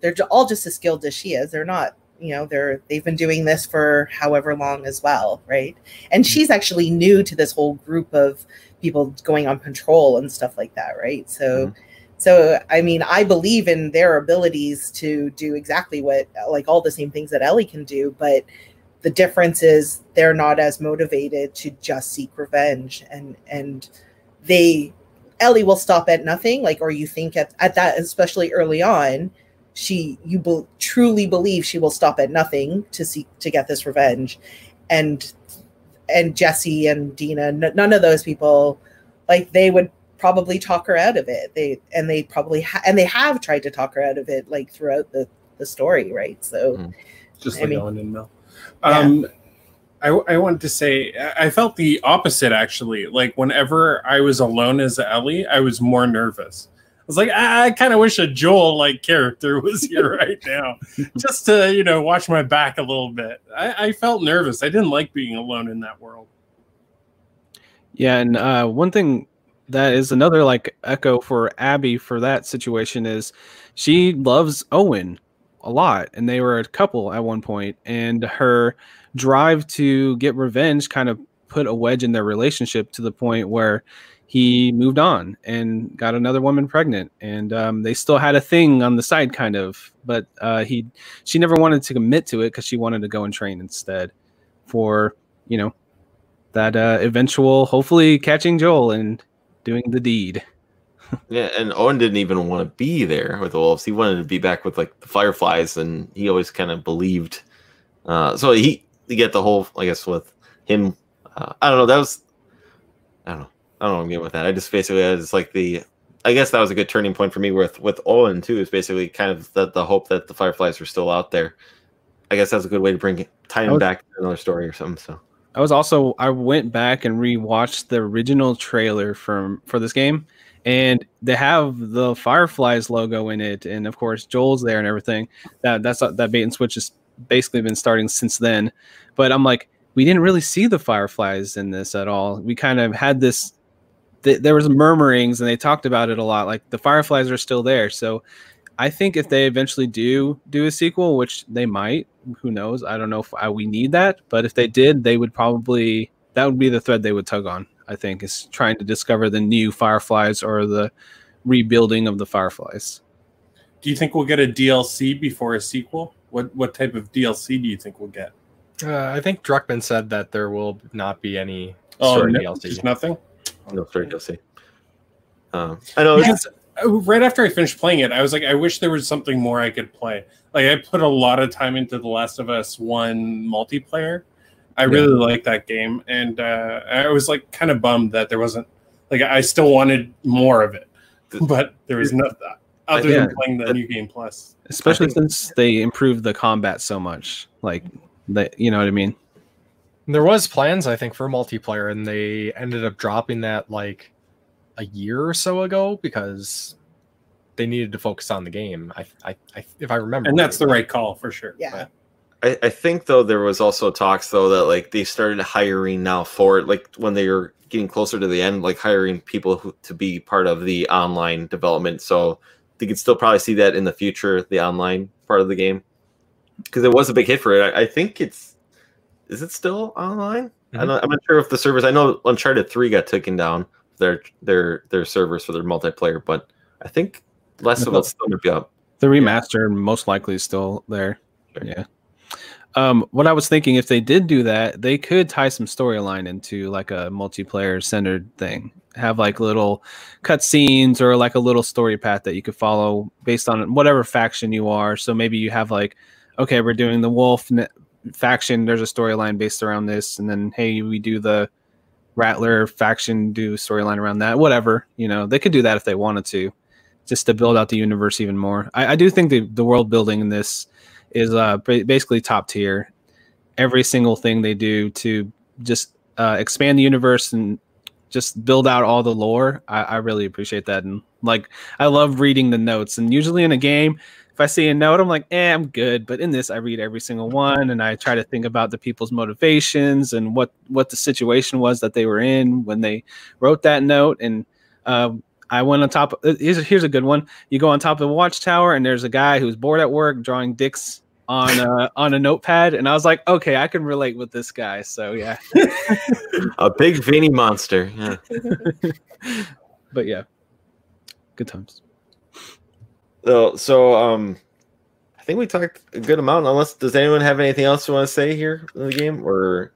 they're all just as skilled as she is. They're not you know they're they've been doing this for however long as well right? And mm-hmm. she's actually new to this whole group of people going on patrol and stuff like that right? So mm-hmm. so i mean i believe in their abilities to do exactly what like all the same things that ellie can do but the difference is they're not as motivated to just seek revenge. And and they ellie will stop at nothing like or you think at, at that especially early on she you be, truly believe she will stop at nothing to seek to get this revenge and and jesse and dina n- none of those people like they would probably talk her out of it they and they probably ha- and they have tried to talk her out of it like throughout the the story right so Mhm. just I like mean- Ellen and Mel. Yeah. Um, I, I wanted to say I I felt the opposite actually. Like whenever I was alone as Ellie, I was more nervous. I was like, I, I kind of wish a Joel like character was here right now, just to you know watch my back a little bit. I, I felt nervous. I didn't like being alone in that world. Yeah, and uh, one thing that is another like echo for Abby for that situation is she loves Owen a lot, and they were a couple at one point, and her drive to get revenge kind of put a wedge in their relationship to the point where he moved on and got another woman pregnant and um, they still had a thing on the side kind of but uh, he she never wanted to commit to it because she wanted to go and train instead for you know that uh, eventual, hopefully catching Joel and doing the deed. Yeah, and Owen didn't even want to be there with the wolves. He wanted to be back with like the fireflies, and he always kind of believed. Uh, so he you get the whole, I guess, with him. Uh, I don't know. That was, I don't know. I don't know what I'm getting with that. I just basically it's like the. I guess that was a good turning point for me with with Owen too. Is basically kind of the, the hope that the fireflies were still out there. I guess that's a good way to bring it, tie him back to another story or something. So I was also I went back and rewatched the original trailer from for this game, and they have the Fireflies logo in it, and of course Joel's there and everything. That that's that bait and switch has basically been starting since then. But I'm like, we didn't really see the Fireflies in this at all. We kind of had this. Th- there was murmurings, and they talked about it a lot. Like the Fireflies are still there, so I think if they eventually do do a sequel, which they might, who knows? I don't know if I, we need that, but if they did, they would probably that would be the thread they would tug on. I think is trying to discover the new Fireflies or the rebuilding of the Fireflies. Do you think we'll get a DLC before a sequel? What what type of DLC do you think we'll get? Uh, I think Druckman said that there will not be any Oh, story no, DLC. just nothing. No story DLC. Um, I know. it's- Because right after I finished playing it, I was like, I wish there was something more I could play. Like I put a lot of time into The Last of Us One multiplayer. I really like that game, and uh, I was like kind of bummed that there wasn't. Like I still wanted more of it, but there was no other Yeah. than playing the new game plus. Especially think- since they improved the combat so much. Like that, you know what I mean? There was plans, I think, for multiplayer, and they ended up dropping that like a year or so ago because they needed to focus on the game. I, I, I if I remember, And that's the right. right call for sure. Yeah. I, I think though there was also talks though that like they started hiring now for it, like when they were getting closer to the end, like hiring people who, to be part of the online development. So they could still probably see that in the future, the online part of the game, because it was a big hit for it. I, I think it's is it still online? Mhm. I'm, not, I'm not sure if the servers. I know Uncharted Three got taken down their their their servers for their multiplayer, but I think Last of Us still gonna be up. The remaster most likely is still there. Sure. Yeah. Um, what I was thinking, if they did do that, they could tie some storyline into like a multiplayer centered thing. Have like little cutscenes or like a little story path that you could follow based on whatever faction you are. So maybe you have like, okay, we're doing the wolf faction. There's a storyline based around this, and then hey, we do the Rattler faction, do storyline around that. Whatever, you know, they could do that if they wanted to just to build out the universe even more. I, I do think the, the world building in this is uh, basically top tier. Every single thing they do to just uh, expand the universe and just build out all the lore, I, I really appreciate that. And like, I love reading the notes. And usually in a game, if I see a note, I'm like, eh, I'm good. But in this, I read every single one, and I try to think about the people's motivations and what what the situation was that they were in when they wrote that note. And um, I went on top. Of, here's a, here's a good one. You go on top of the watchtower, and there's a guy who's bored at work drawing dicks on a, on a notepad, and I was like, okay, I can relate with this guy. So yeah, A big veiny monster. Yeah. but yeah, good times. So, so um, I think we talked a good amount. Unless does anyone have anything else you want to say here in the game, or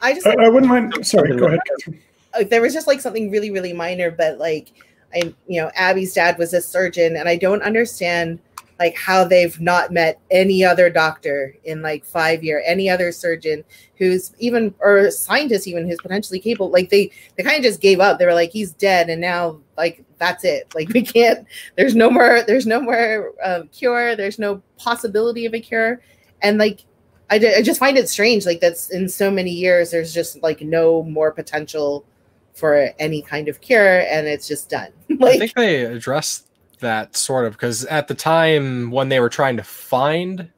I just I, I wouldn't mind. Sorry, go ahead, Catherine. uh, there was just like something really really minor but like i you know abby's dad was a surgeon and i don't understand like how they've not met any other doctor in like five year any other surgeon who's even or scientist even who's potentially capable like they they kind of just gave up. They were like he's dead and now like that's it. Like we can't there's no more there's no more um, cure. There's no possibility of a cure. And like I, I just find it strange like that's in so many years there's just like no more potential for any kind of cure and it's just done. I think they addressed that sort of because at the time when they were trying to find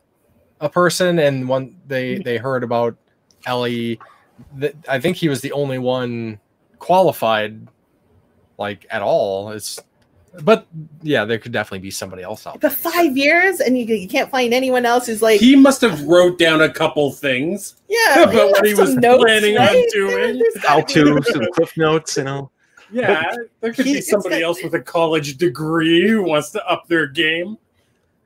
a person and when they mm-hmm. they heard about Ellie, th- I think he was the only one qualified, like at all. It's, but yeah, there could definitely be somebody else out. there. five years and you, you can't find anyone else who's like he must have wrote down a couple things. yeah about what he was some notes, planning on doing. How gotta to some cliff notes? You know, Yeah, there could He- be somebody like- else with a college degree who wants to up their game.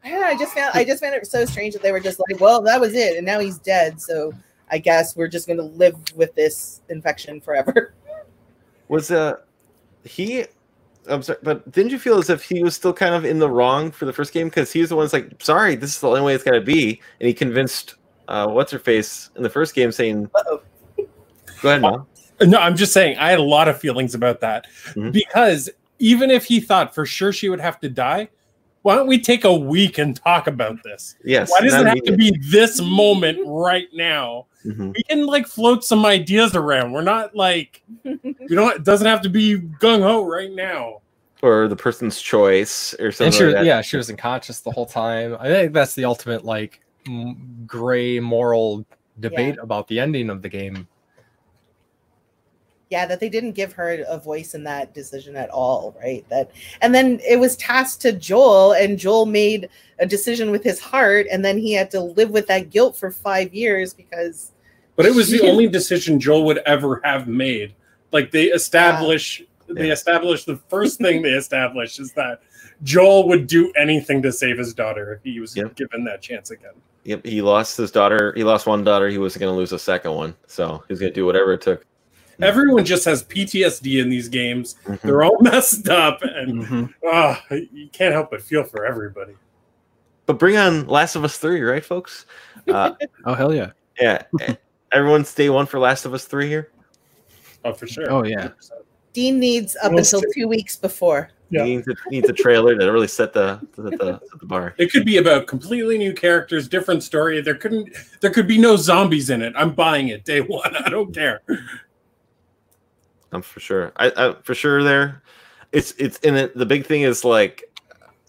I know, I just found I just found it so strange that they were just like, well, that was it, and now he's dead. So I guess we're just gonna live with this infection forever. was uh he? I'm sorry, but didn't you feel as if he was still kind of in the wrong for the first game because he was the one that's like, sorry, this is the only way it's got to be, and he convinced uh, what's her face in the first game saying, Uh-oh. "Go ahead, mom." No, I'm just saying I had a lot of feelings about that Mhm. because even if he thought for sure she would have to die, why don't we take a week and talk about this? Yes. Why does it have to be this moment right now? Mhm. We can like float some ideas around. We're not like you know it doesn't have to be gung ho right now. or the person's choice or And something she, like that? yeah, she was unconscious the whole time. I think that's the ultimate like m- gray moral debate about the ending of the game. Yeah, that they didn't give her a voice in that decision at all, right? That and then it was tasked to Joel, and Joel made a decision with his heart, and then he had to live with that guilt for five years because But it was the only decision Joel would ever have made. Like they establish they Yeah. establish the first thing they establish is that Joel would do anything to save his daughter if he was Yep. given that chance again. Yep, he lost his daughter. He lost one daughter. He wasn't going to lose a second one, so he was going to do whatever it took. Everyone just has PTSD in these games. Mhm. They're all messed up, and Mhm. ah, you can't help but feel for everybody. But bring on Last of Us Three, right, folks? Uh, Oh hell yeah! yeah, everyone's day one for Last of Us Three here. Oh, for sure. Oh, yeah. Dean needs up We'll until two weeks before. Yeah. He needs a, needs a trailer to really set the set the, set the bar. It could be about completely new characters, different story. There couldn't, there could be no zombies in it. I'm buying it day one. I don't care. I'm for sure. I, I for sure there. It's it's and it, the big thing is like,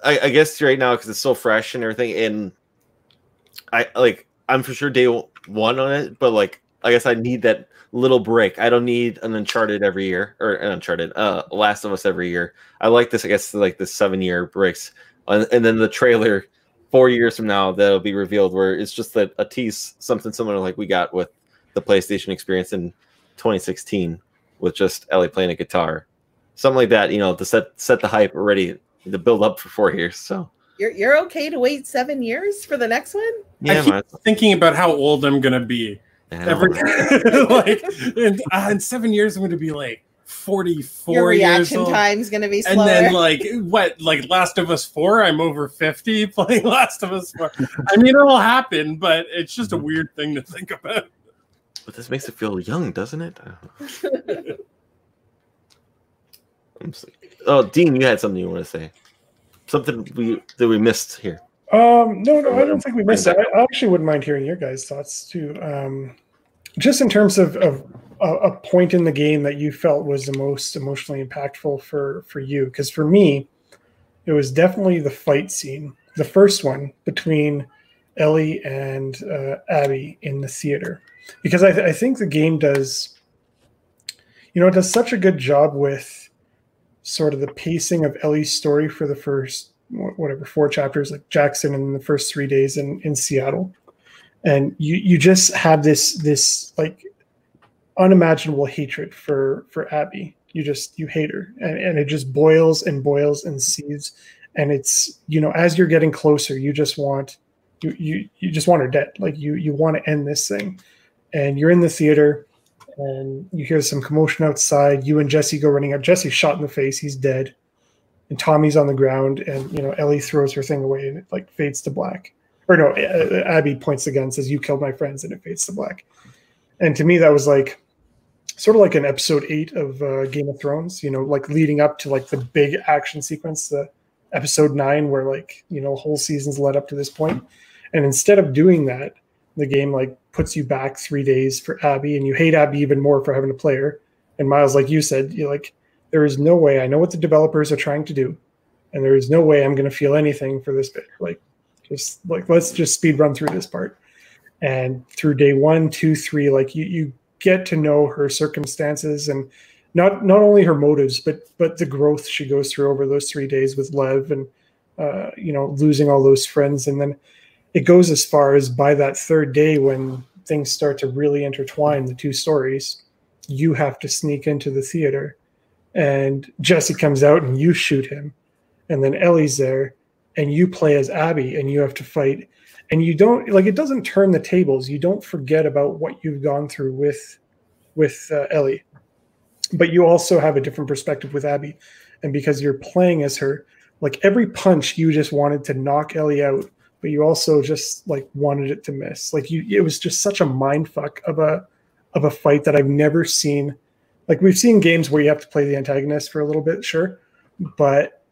I, I guess right now because it's so fresh and everything, and I like I'm for sure day one on it, but like I guess I need that little break. I don't need an Uncharted every year or an Uncharted, uh, Last of Us every year. I like this. I guess like the seven year breaks, and, and then the trailer four years from now that'll be revealed where it's just a, a tease, something similar like we got with the PlayStation experience in 2016 with just Ellie playing a guitar, something like that. You know, to set set the hype already to build up for four years. So You're you're okay to wait seven years for the next one? yeah, I keep man, thinking about how old I'm gonna be. Every like in, uh, in seven years, I'm gonna be like 44 Your years reaction old. time's gonna be slower. And then like what like Last of Us 4, I'm over 50 playing Last of Us 4. I mean it'll happen, but it's just a weird thing to think about. But this makes it feel young, doesn't it? I don't know. I'm s- oh, Dean, you had something you want to say? Something we that we missed here. Um, no, no, I don't think we missed it. I I actually wouldn't mind hearing your guys' thoughts too. Um, just in terms of, of a, a point in the game that you felt was the most emotionally impactful for for you, because for me, it was definitely the fight scene the first one between Ellie and uh, Abby in the theater because I, th- I think the game does, you know, it does such a good job with sort of the pacing of Ellie's story for the first whatever four chapters, like Jackson in the first three days in in Seattle, and you you just have this this like unimaginable hatred for for Abby. You just you hate her, and, and it just boils and boils and seethes. And it's you know as you're getting closer, you just want you you you just want her dead. Like you you want to end this thing, and you're in the theater, and you hear some commotion outside. You and Jesse go running out. Jesse's shot in the face. He's dead, and Tommy's on the ground. And you know Ellie throws her thing away, and it like fades to black. Or no, Abby points the gun, says, "You killed my friends," and it fades to black. And to me, that was like sort of like an episode eight of uh, Game of Thrones, you know, like leading up to like the big action sequence, the episode nine, where like, you know, whole seasons led up to this point. And instead of doing that, the game like puts you back three days for Abby and you hate Abby even more for having to play her. And Miles, like you said, you're like, there is no way I know what the developers are trying to do. And there is no way I'm going to feel anything for this bit. Like, just like, let's just speed run through this part. And through day one, two, three, like you, you get to know her circumstances and not not only her motives but but the growth she goes through over those three days with lev and uh, you know losing all those friends and then it goes as far as by that third day when things start to really intertwine the two stories you have to sneak into the theater and jesse comes out and you shoot him. And then ellie's there and you play as abby and you have to fight. And you don't like it doesn't turn the tables. You don't forget about what you've gone through with with uh, ellie. But you also have a different perspective with abby. And because you're playing as her like every punch you just wanted to knock ellie out but you also just like wanted it to miss like you it was just such a mind fuck of a of a fight that i've never seen like we've seen games where you have to play the antagonist for a little bit sure but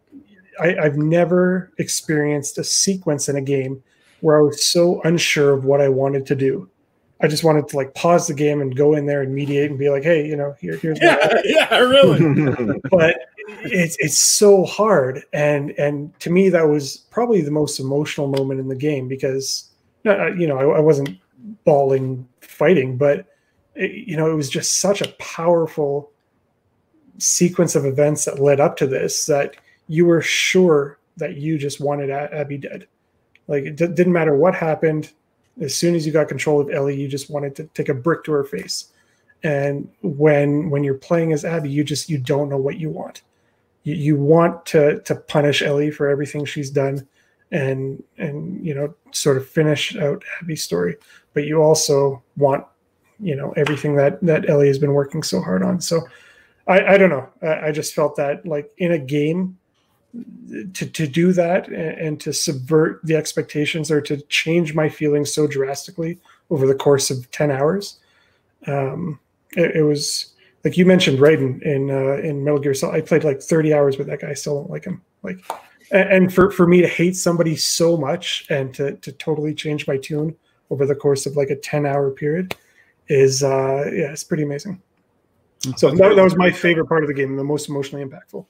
I, i've never experienced a sequence in a game where I was so unsure of what I wanted to do. I just wanted to like pause the game and go in there and mediate and be like, hey, you know, here, here's Yeah, yeah, really. but it's it's so hard and and to me that was probably the most emotional moment in the game because you know I, I wasn't bawling fighting but it, you know it was just such a powerful sequence of events that led up to this that you were sure that you just wanted Abby dead like it d- didn't matter what happened. As soon as you got control of Ellie, you just wanted to take a brick to her face. And when when you're playing as Abby, you just you don't know what you want. You, you want to to punish Ellie for everything she's done, and and you know sort of finish out Abby's story. But you also want you know everything that that Ellie has been working so hard on. So I, I don't know. I, I just felt that like in a game to, to do that and, and, to subvert the expectations or to change my feelings so drastically over the course of 10 hours um, it, it, was like you mentioned Raiden in uh, in Metal Gear Solid I played like 30 hours with that guy. I still don't like him. Like and, for for me to hate somebody so much and to to totally change my tune over the course of like a 10 hour period is uh yeah it's pretty amazing. So that, that was my favorite part of the game the most emotionally impactful.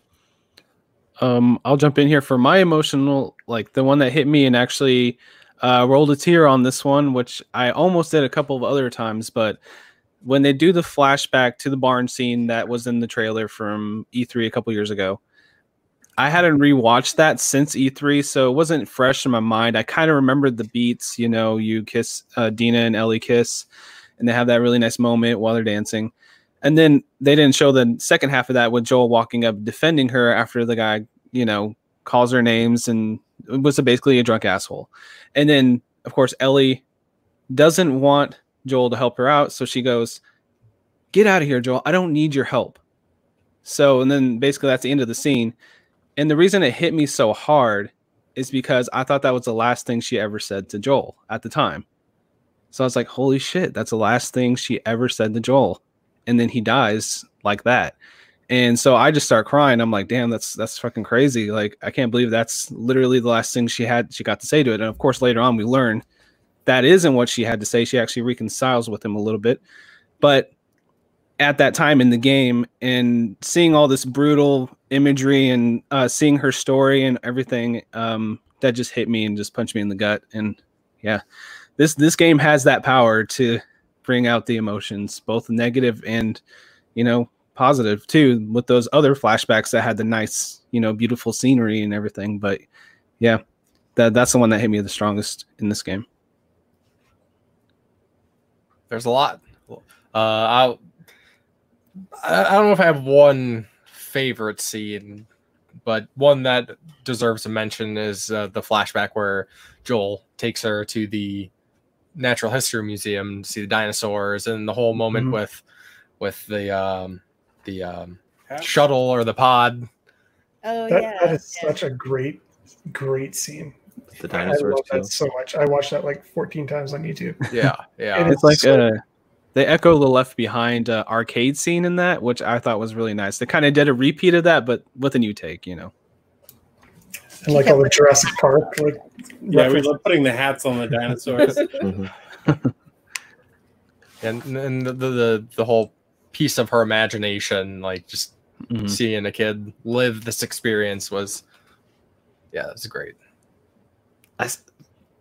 Um, I'll jump in here. For my emotional, like the one that hit me and actually uh, rolled a tear on this one, which I almost did a couple of other times. But when they do the flashback to the barn scene that was in the trailer from E3 a couple years ago, I hadn't rewatched that since E3, so it wasn't fresh in my mind. I kind of remembered the beats, you know, you kiss uh, Dina and Ellie kiss, and they have that really nice moment while they're dancing. And then they didn't show the second half of that with Joel walking up defending her after the guy, you know, calls her names and was basically a drunk asshole. And then, of course, Ellie doesn't want Joel to help her out. So she goes, Get out of here, Joel. I don't need your help. So, and then basically that's the end of the scene. And the reason it hit me so hard is because I thought that was the last thing she ever said to Joel at the time. So I was like, holy shit, that's the last thing she ever said to Joel and then he dies like that. And so I just start crying. I'm like, damn, that's that's fucking crazy. Like, I can't believe that's literally the last thing she had she got to say to it. And of course, later on we learn that isn't what she had to say. She actually reconciles with him a little bit. But at that time in the game and seeing all this brutal imagery and uh, seeing her story and everything, um, that just hit me and just punched me in the gut. And yeah, this this game has that power to bring out the emotions, both negative and you know positive too, with those other flashbacks that had the nice you know beautiful scenery and everything. But yeah, that that's the one that hit me the strongest in this game. There's a lot. Uh, I'll, I I don't know if I have one favorite scene, but one that deserves a mention is uh, the flashback where Joel takes her to the Natural History Museum to see the dinosaurs, and the whole moment Mhm. with with the um, the um, Yeah. shuttle or the pod. Oh That, yeah. that is yeah. such a great, great scene. The dinosaurs I dinosaurs love too. that so much. I watched that like 14 times on YouTube. Yeah, yeah. And It's like so- uh, they echo the Left Behind uh, arcade scene in that, which I thought was really nice. They kind of did a repeat of that, but with a new take. You know. And like all the Jurassic Park, like Yeah, we love putting the hats on the dinosaurs. Mhm. and and the, the the the whole piece of her imagination, like just Mhm. seeing a kid live this experience was, yeah, it's great. I s-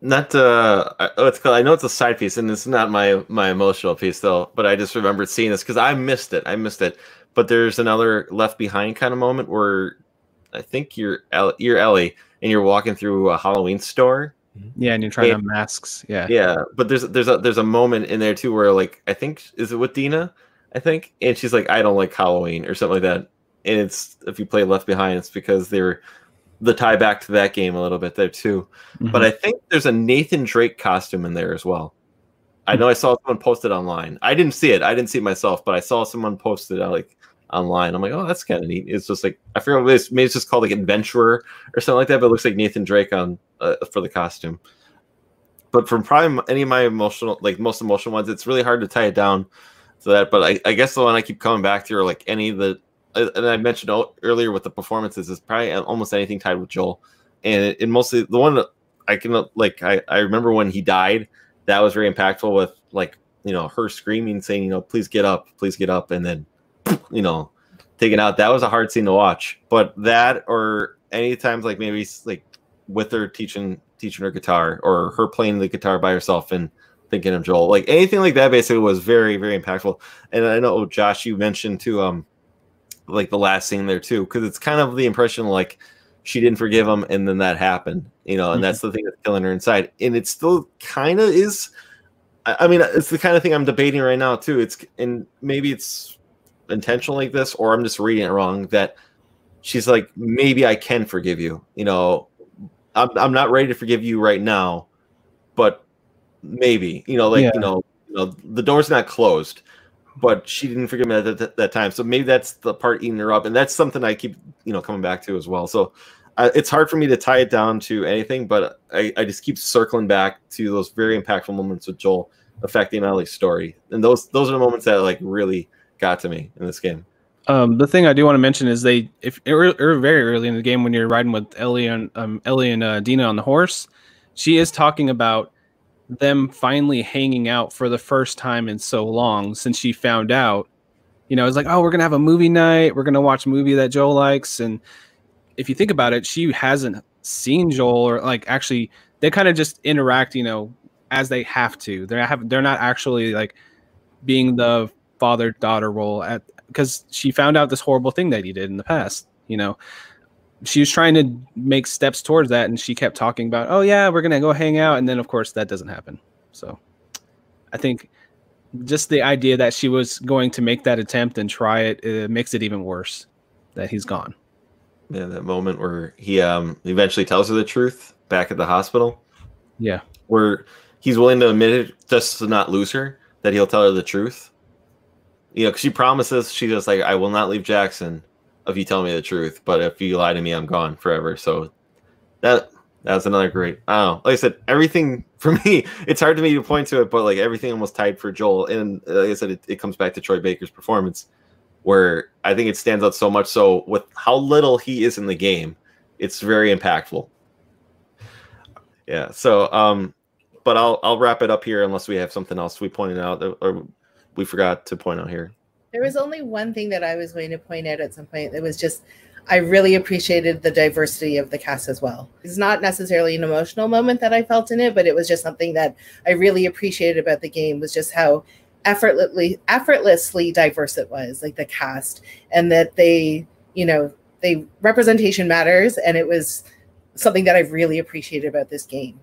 not uh I- oh, it's called, I know it's a side piece and it's not my my emotional piece though, but I just remembered seeing this because I missed it. I missed it. But there's another left behind kind of moment where I think you're El- you're Ellie and you're walking through a Halloween store. Yeah, and you're trying Yeah. to masks. Yeah. Yeah, but there's there's a there's a moment in there too where like I think is it with Dina? I think, and she's like, I don't like Halloween or something like that. And it's if you play Left Behind, it's because they're the tie back to that game a little bit there too. Mhm. But I think there's a Nathan Drake costume in there as well. I know I saw someone posted online. I didn't see it. I didn't see it myself, but I saw someone posted uh, like online. I'm like, oh, that's kind of neat. It's just like I forget what it is. Maybe it's just called like Adventurer or something like that. But it looks like Nathan Drake on uh, for the costume. But from probably any of my emotional, like most emotional ones, it's really hard to tie it down to that. But I, I guess the one I keep coming back to are like any of the, and I mentioned earlier with the performances is probably almost anything tied with Joel, and mostly the one I can uh, like I, I remember when he died, that was very impactful with like you know her screaming saying you know please get up please get up and then you know taken out. That was a hard scene to watch. But that or any times like maybe like with her teaching teaching her guitar or her playing the guitar by herself and thinking of Joel. Like anything like that basically was very very impactful. And I know Josh you mentioned too um like the last scene there too because it's kind of the impression like she didn't forgive him and then that happened you know and that's mm-hmm. the thing that's killing her inside. And it still kind of is I, I mean it's the kind of thing i'm debating right now too. It's and maybe it's intentional like this or i'm just reading it wrong that she's like maybe i can forgive you you know? I'm, I'm not ready to forgive you right now but maybe you know like Yeah. you know you know the door's not closed but she didn't forgive me at that, that time. So maybe that's the part eating her up and that's something i keep you know coming back to as well. So uh, it's hard for me to tie it down to anything but I, I just keep circling back to those very impactful moments with joel affecting ellie's story and those those are the moments that like really got to me in this game. Um, the thing I do want to mention is they, if er, er, very early in the game when you're riding with Ellie and um, Ellie and uh, Dina on the horse, she is talking about them finally hanging out for the first time in so long since she found out. You know, it's like, oh, we're gonna have a movie night. We're gonna watch a movie that Joel likes, and if you think about it, she hasn't seen Joel or like actually they kind of just interact. You know, as they have to. They're have they're not actually like being the father daughter role at because she found out this horrible thing that he did in the past. You know, she was trying to make steps towards that, and she kept talking about, "Oh yeah, we're gonna go hang out," and then of course that doesn't happen. So, I think just the idea that she was going to make that attempt and try it, it makes it even worse that he's gone. yeah that moment where he um eventually tells her the truth back at the hospital Yeah, where he's willing to admit it just to not lose her that he'll tell her the truth you know 'cause she promises she's just like i will not leave jackson if you tell me the truth but if you lie to me i'm gone forever. So that that's another great i like i said everything for me it's hard to me to point to it but like everything almost tied for joel. And uh, like i said it, it comes back to troy baker's performance where i think it stands out so much. So with how little he is in the game it's very impactful. Yeah so um but I'll I'll wrap it up here unless we have something else we pointed out or we forgot to point out here. There was only one thing that I was going to point out at some point. That was just, I really appreciated the diversity of the cast as well. It's not necessarily an emotional moment that I felt in it, but it was just something that I really appreciated about the game was just how effortlessly effortlessly diverse it was, like the cast, and that they, you know, they representation matters, and it was something that I really appreciated about this game.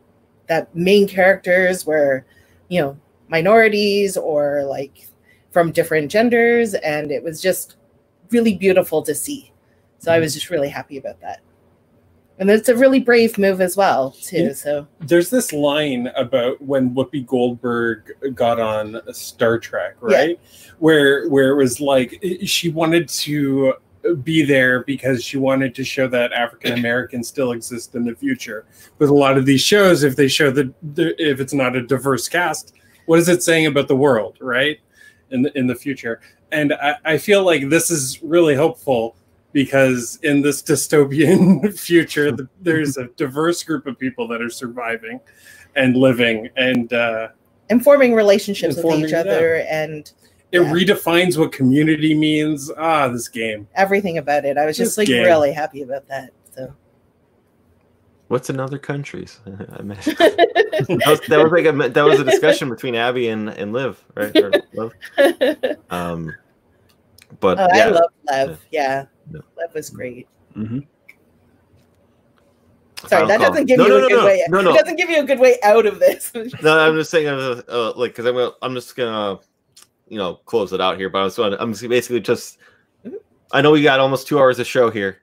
That main characters were, you know, minorities or like from different genders, and it was just really beautiful to see. So I was just really happy about that. And it's a really brave move as well, too. Yeah. So There's this line about when Whoopi Goldberg got on Star Trek, right? Where where it was like she wanted to be there because she wanted to show that African Americans still exist in the future. With a lot of these shows, if they show the, the if it's not a diverse cast, what is it saying about the world, right? In the, in the future, and I, I feel like this is really hopeful because in this dystopian future, the, there's a diverse group of people that are surviving and living, and uh, informing relationships with Informing, each yeah. other and it Yeah. redefines what community means. Ah, this game. everything about it. I was just like game. really happy about that. So What's in other countries? I meant- that, was, that was like a that was a discussion between Abby and and Liv, right? Or Liv. oh, Um, but I yeah, love Lev. Yeah. Yeah. Lev was great. hmm Sorry, that call. doesn't give No, you no, a no, good no, way. no, It no. doesn't give you a good way out of this. no, I'm just saying, uh, uh, like, because I'm gonna, I'm just gonna, you know, close it out here. But I was, I'm just basically just, I know we got almost two hours of show here,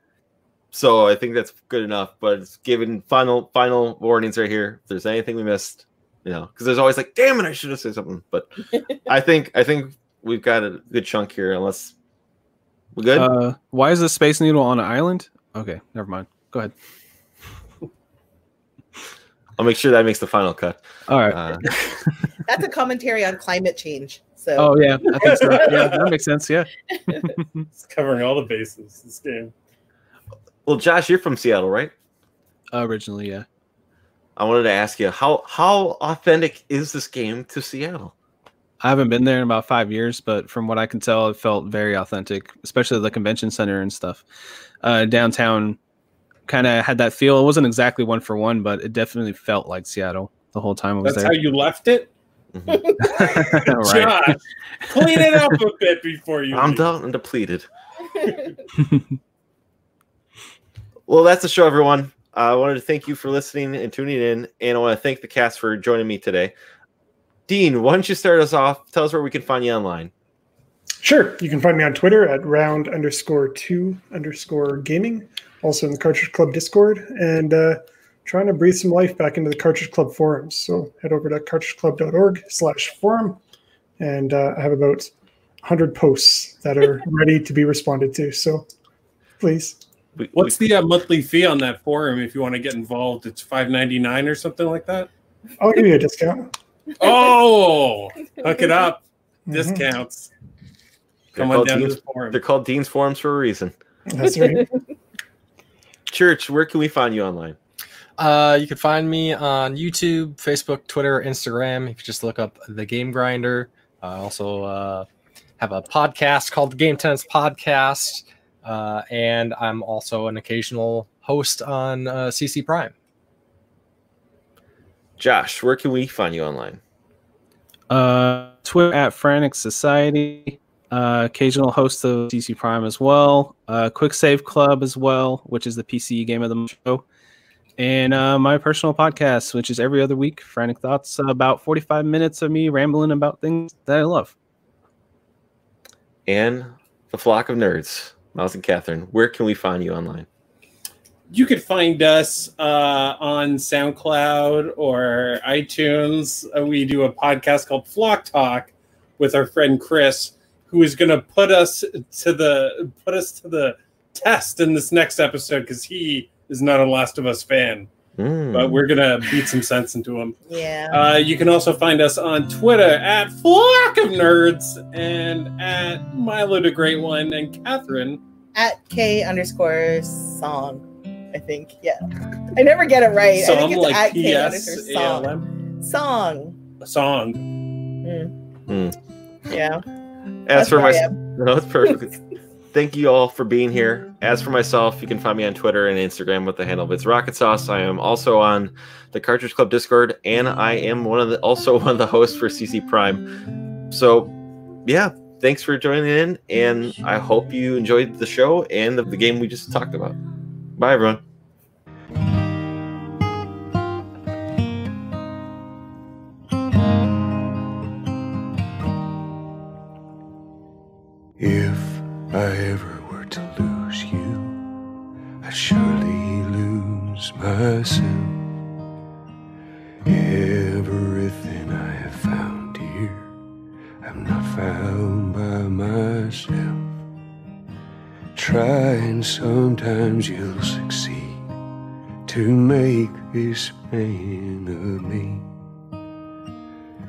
so I think that's good enough. But it's giving final, final warnings right here. If there's anything we missed, you know, because there's always like, damn it, I should have said something. But I think, I think we've got a good chunk here. Unless we're good. Uh, why is the Space Needle on an island? Okay, never mind. Go ahead. I'll make sure that makes the final cut. All right. Uh, That's a commentary on climate change. So oh yeah, I think so. Yeah, that makes sense. Yeah. It's covering all the bases. This game. Well, Josh, you're from Seattle, right? Originally, yeah. I wanted to ask you how how authentic is this game to Seattle? I haven't been there in about five years, but from what I can tell, it felt very authentic, especially the convention center and stuff. Uh, downtown kind of had that feel. It wasn't exactly one for one, but it definitely felt like Seattle the whole time I was That's there. how you left it. Mhm. Josh, clean it up a bit before you. I'm leave. done and depleted. Well, that's the show, everyone. Uh, I wanted to thank you for listening and tuning in, and I want to thank the cast for joining me today. Dean, why don't you start us off? Tell us where we can find you online. Sure. You can find me on Twitter at round underscore two underscore gaming, also in the Cartridge Club Discord, and uh, trying to breathe some life back into the Cartridge Club forums. So head over to cartridgeclub.org slash forum, and uh, I have about 100 posts that are ready to be responded to. So please. We, What's we- the uh, monthly fee on that forum if you want to get involved? It's five ninety nine or something like that. I'll give you a discount. Oh, hook it up. Mhm. Discounts. they're, Come on called down to Dean's, the forum. they're called Dean's Forums for a reason. That's right. Church, where can we find you online? Uh, you can find me on YouTube, Facebook, Twitter, Instagram. If you just look up the Game Grinder. I also uh, have a podcast called the Game Tenants Podcast, uh, and I'm also an occasional host on uh, CC Prime. Josh, where can we find you online? Uh, Twitter at Frantic Society. Uh, occasional host of CC Prime as well. Uh, Quick Save Club as well, which is the PC game of the month show. And uh, my personal podcast, which is every other week, Frantic Thoughts, about 45 minutes of me rambling about things that I love. And the flock of nerds, Miles and Catherine. Where can we find you online? You could find us uh, on SoundCloud or iTunes. Uh, we do a podcast called Flock Talk with our friend Chris, who is going to put us to the put us to the test in this next episode because he is not a Last of Us fan, Mm. but we're gonna beat some sense into him. yeah. Uh, you can also find us on Twitter at Flock of Nerds and at Milo the Great One and Catherine. At K underscore song. I think. Yeah. I never get it right. I Some think it's like at K P underscore S A song. Song. A song. Mm. Mm. Yeah. As That's for my No, it's perfect. thank you all for being here. As for myself, you can find me on Twitter and Instagram with the handle It's Rocket Sauce. I am also on the Cartridge Club Discord, and I am one of the also one of the hosts for CC Prime. So, yeah, thanks for joining in, and I hope you enjoyed the show and the, the game we just talked about. Bye, everyone. This man of me.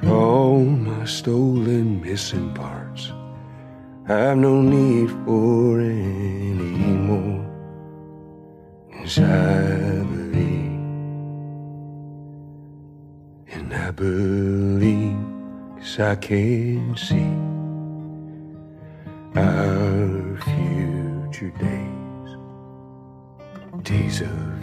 All my stolen missing parts. I've no need for any more. Cause I believe, and I believe, cause I can see our future days, days of.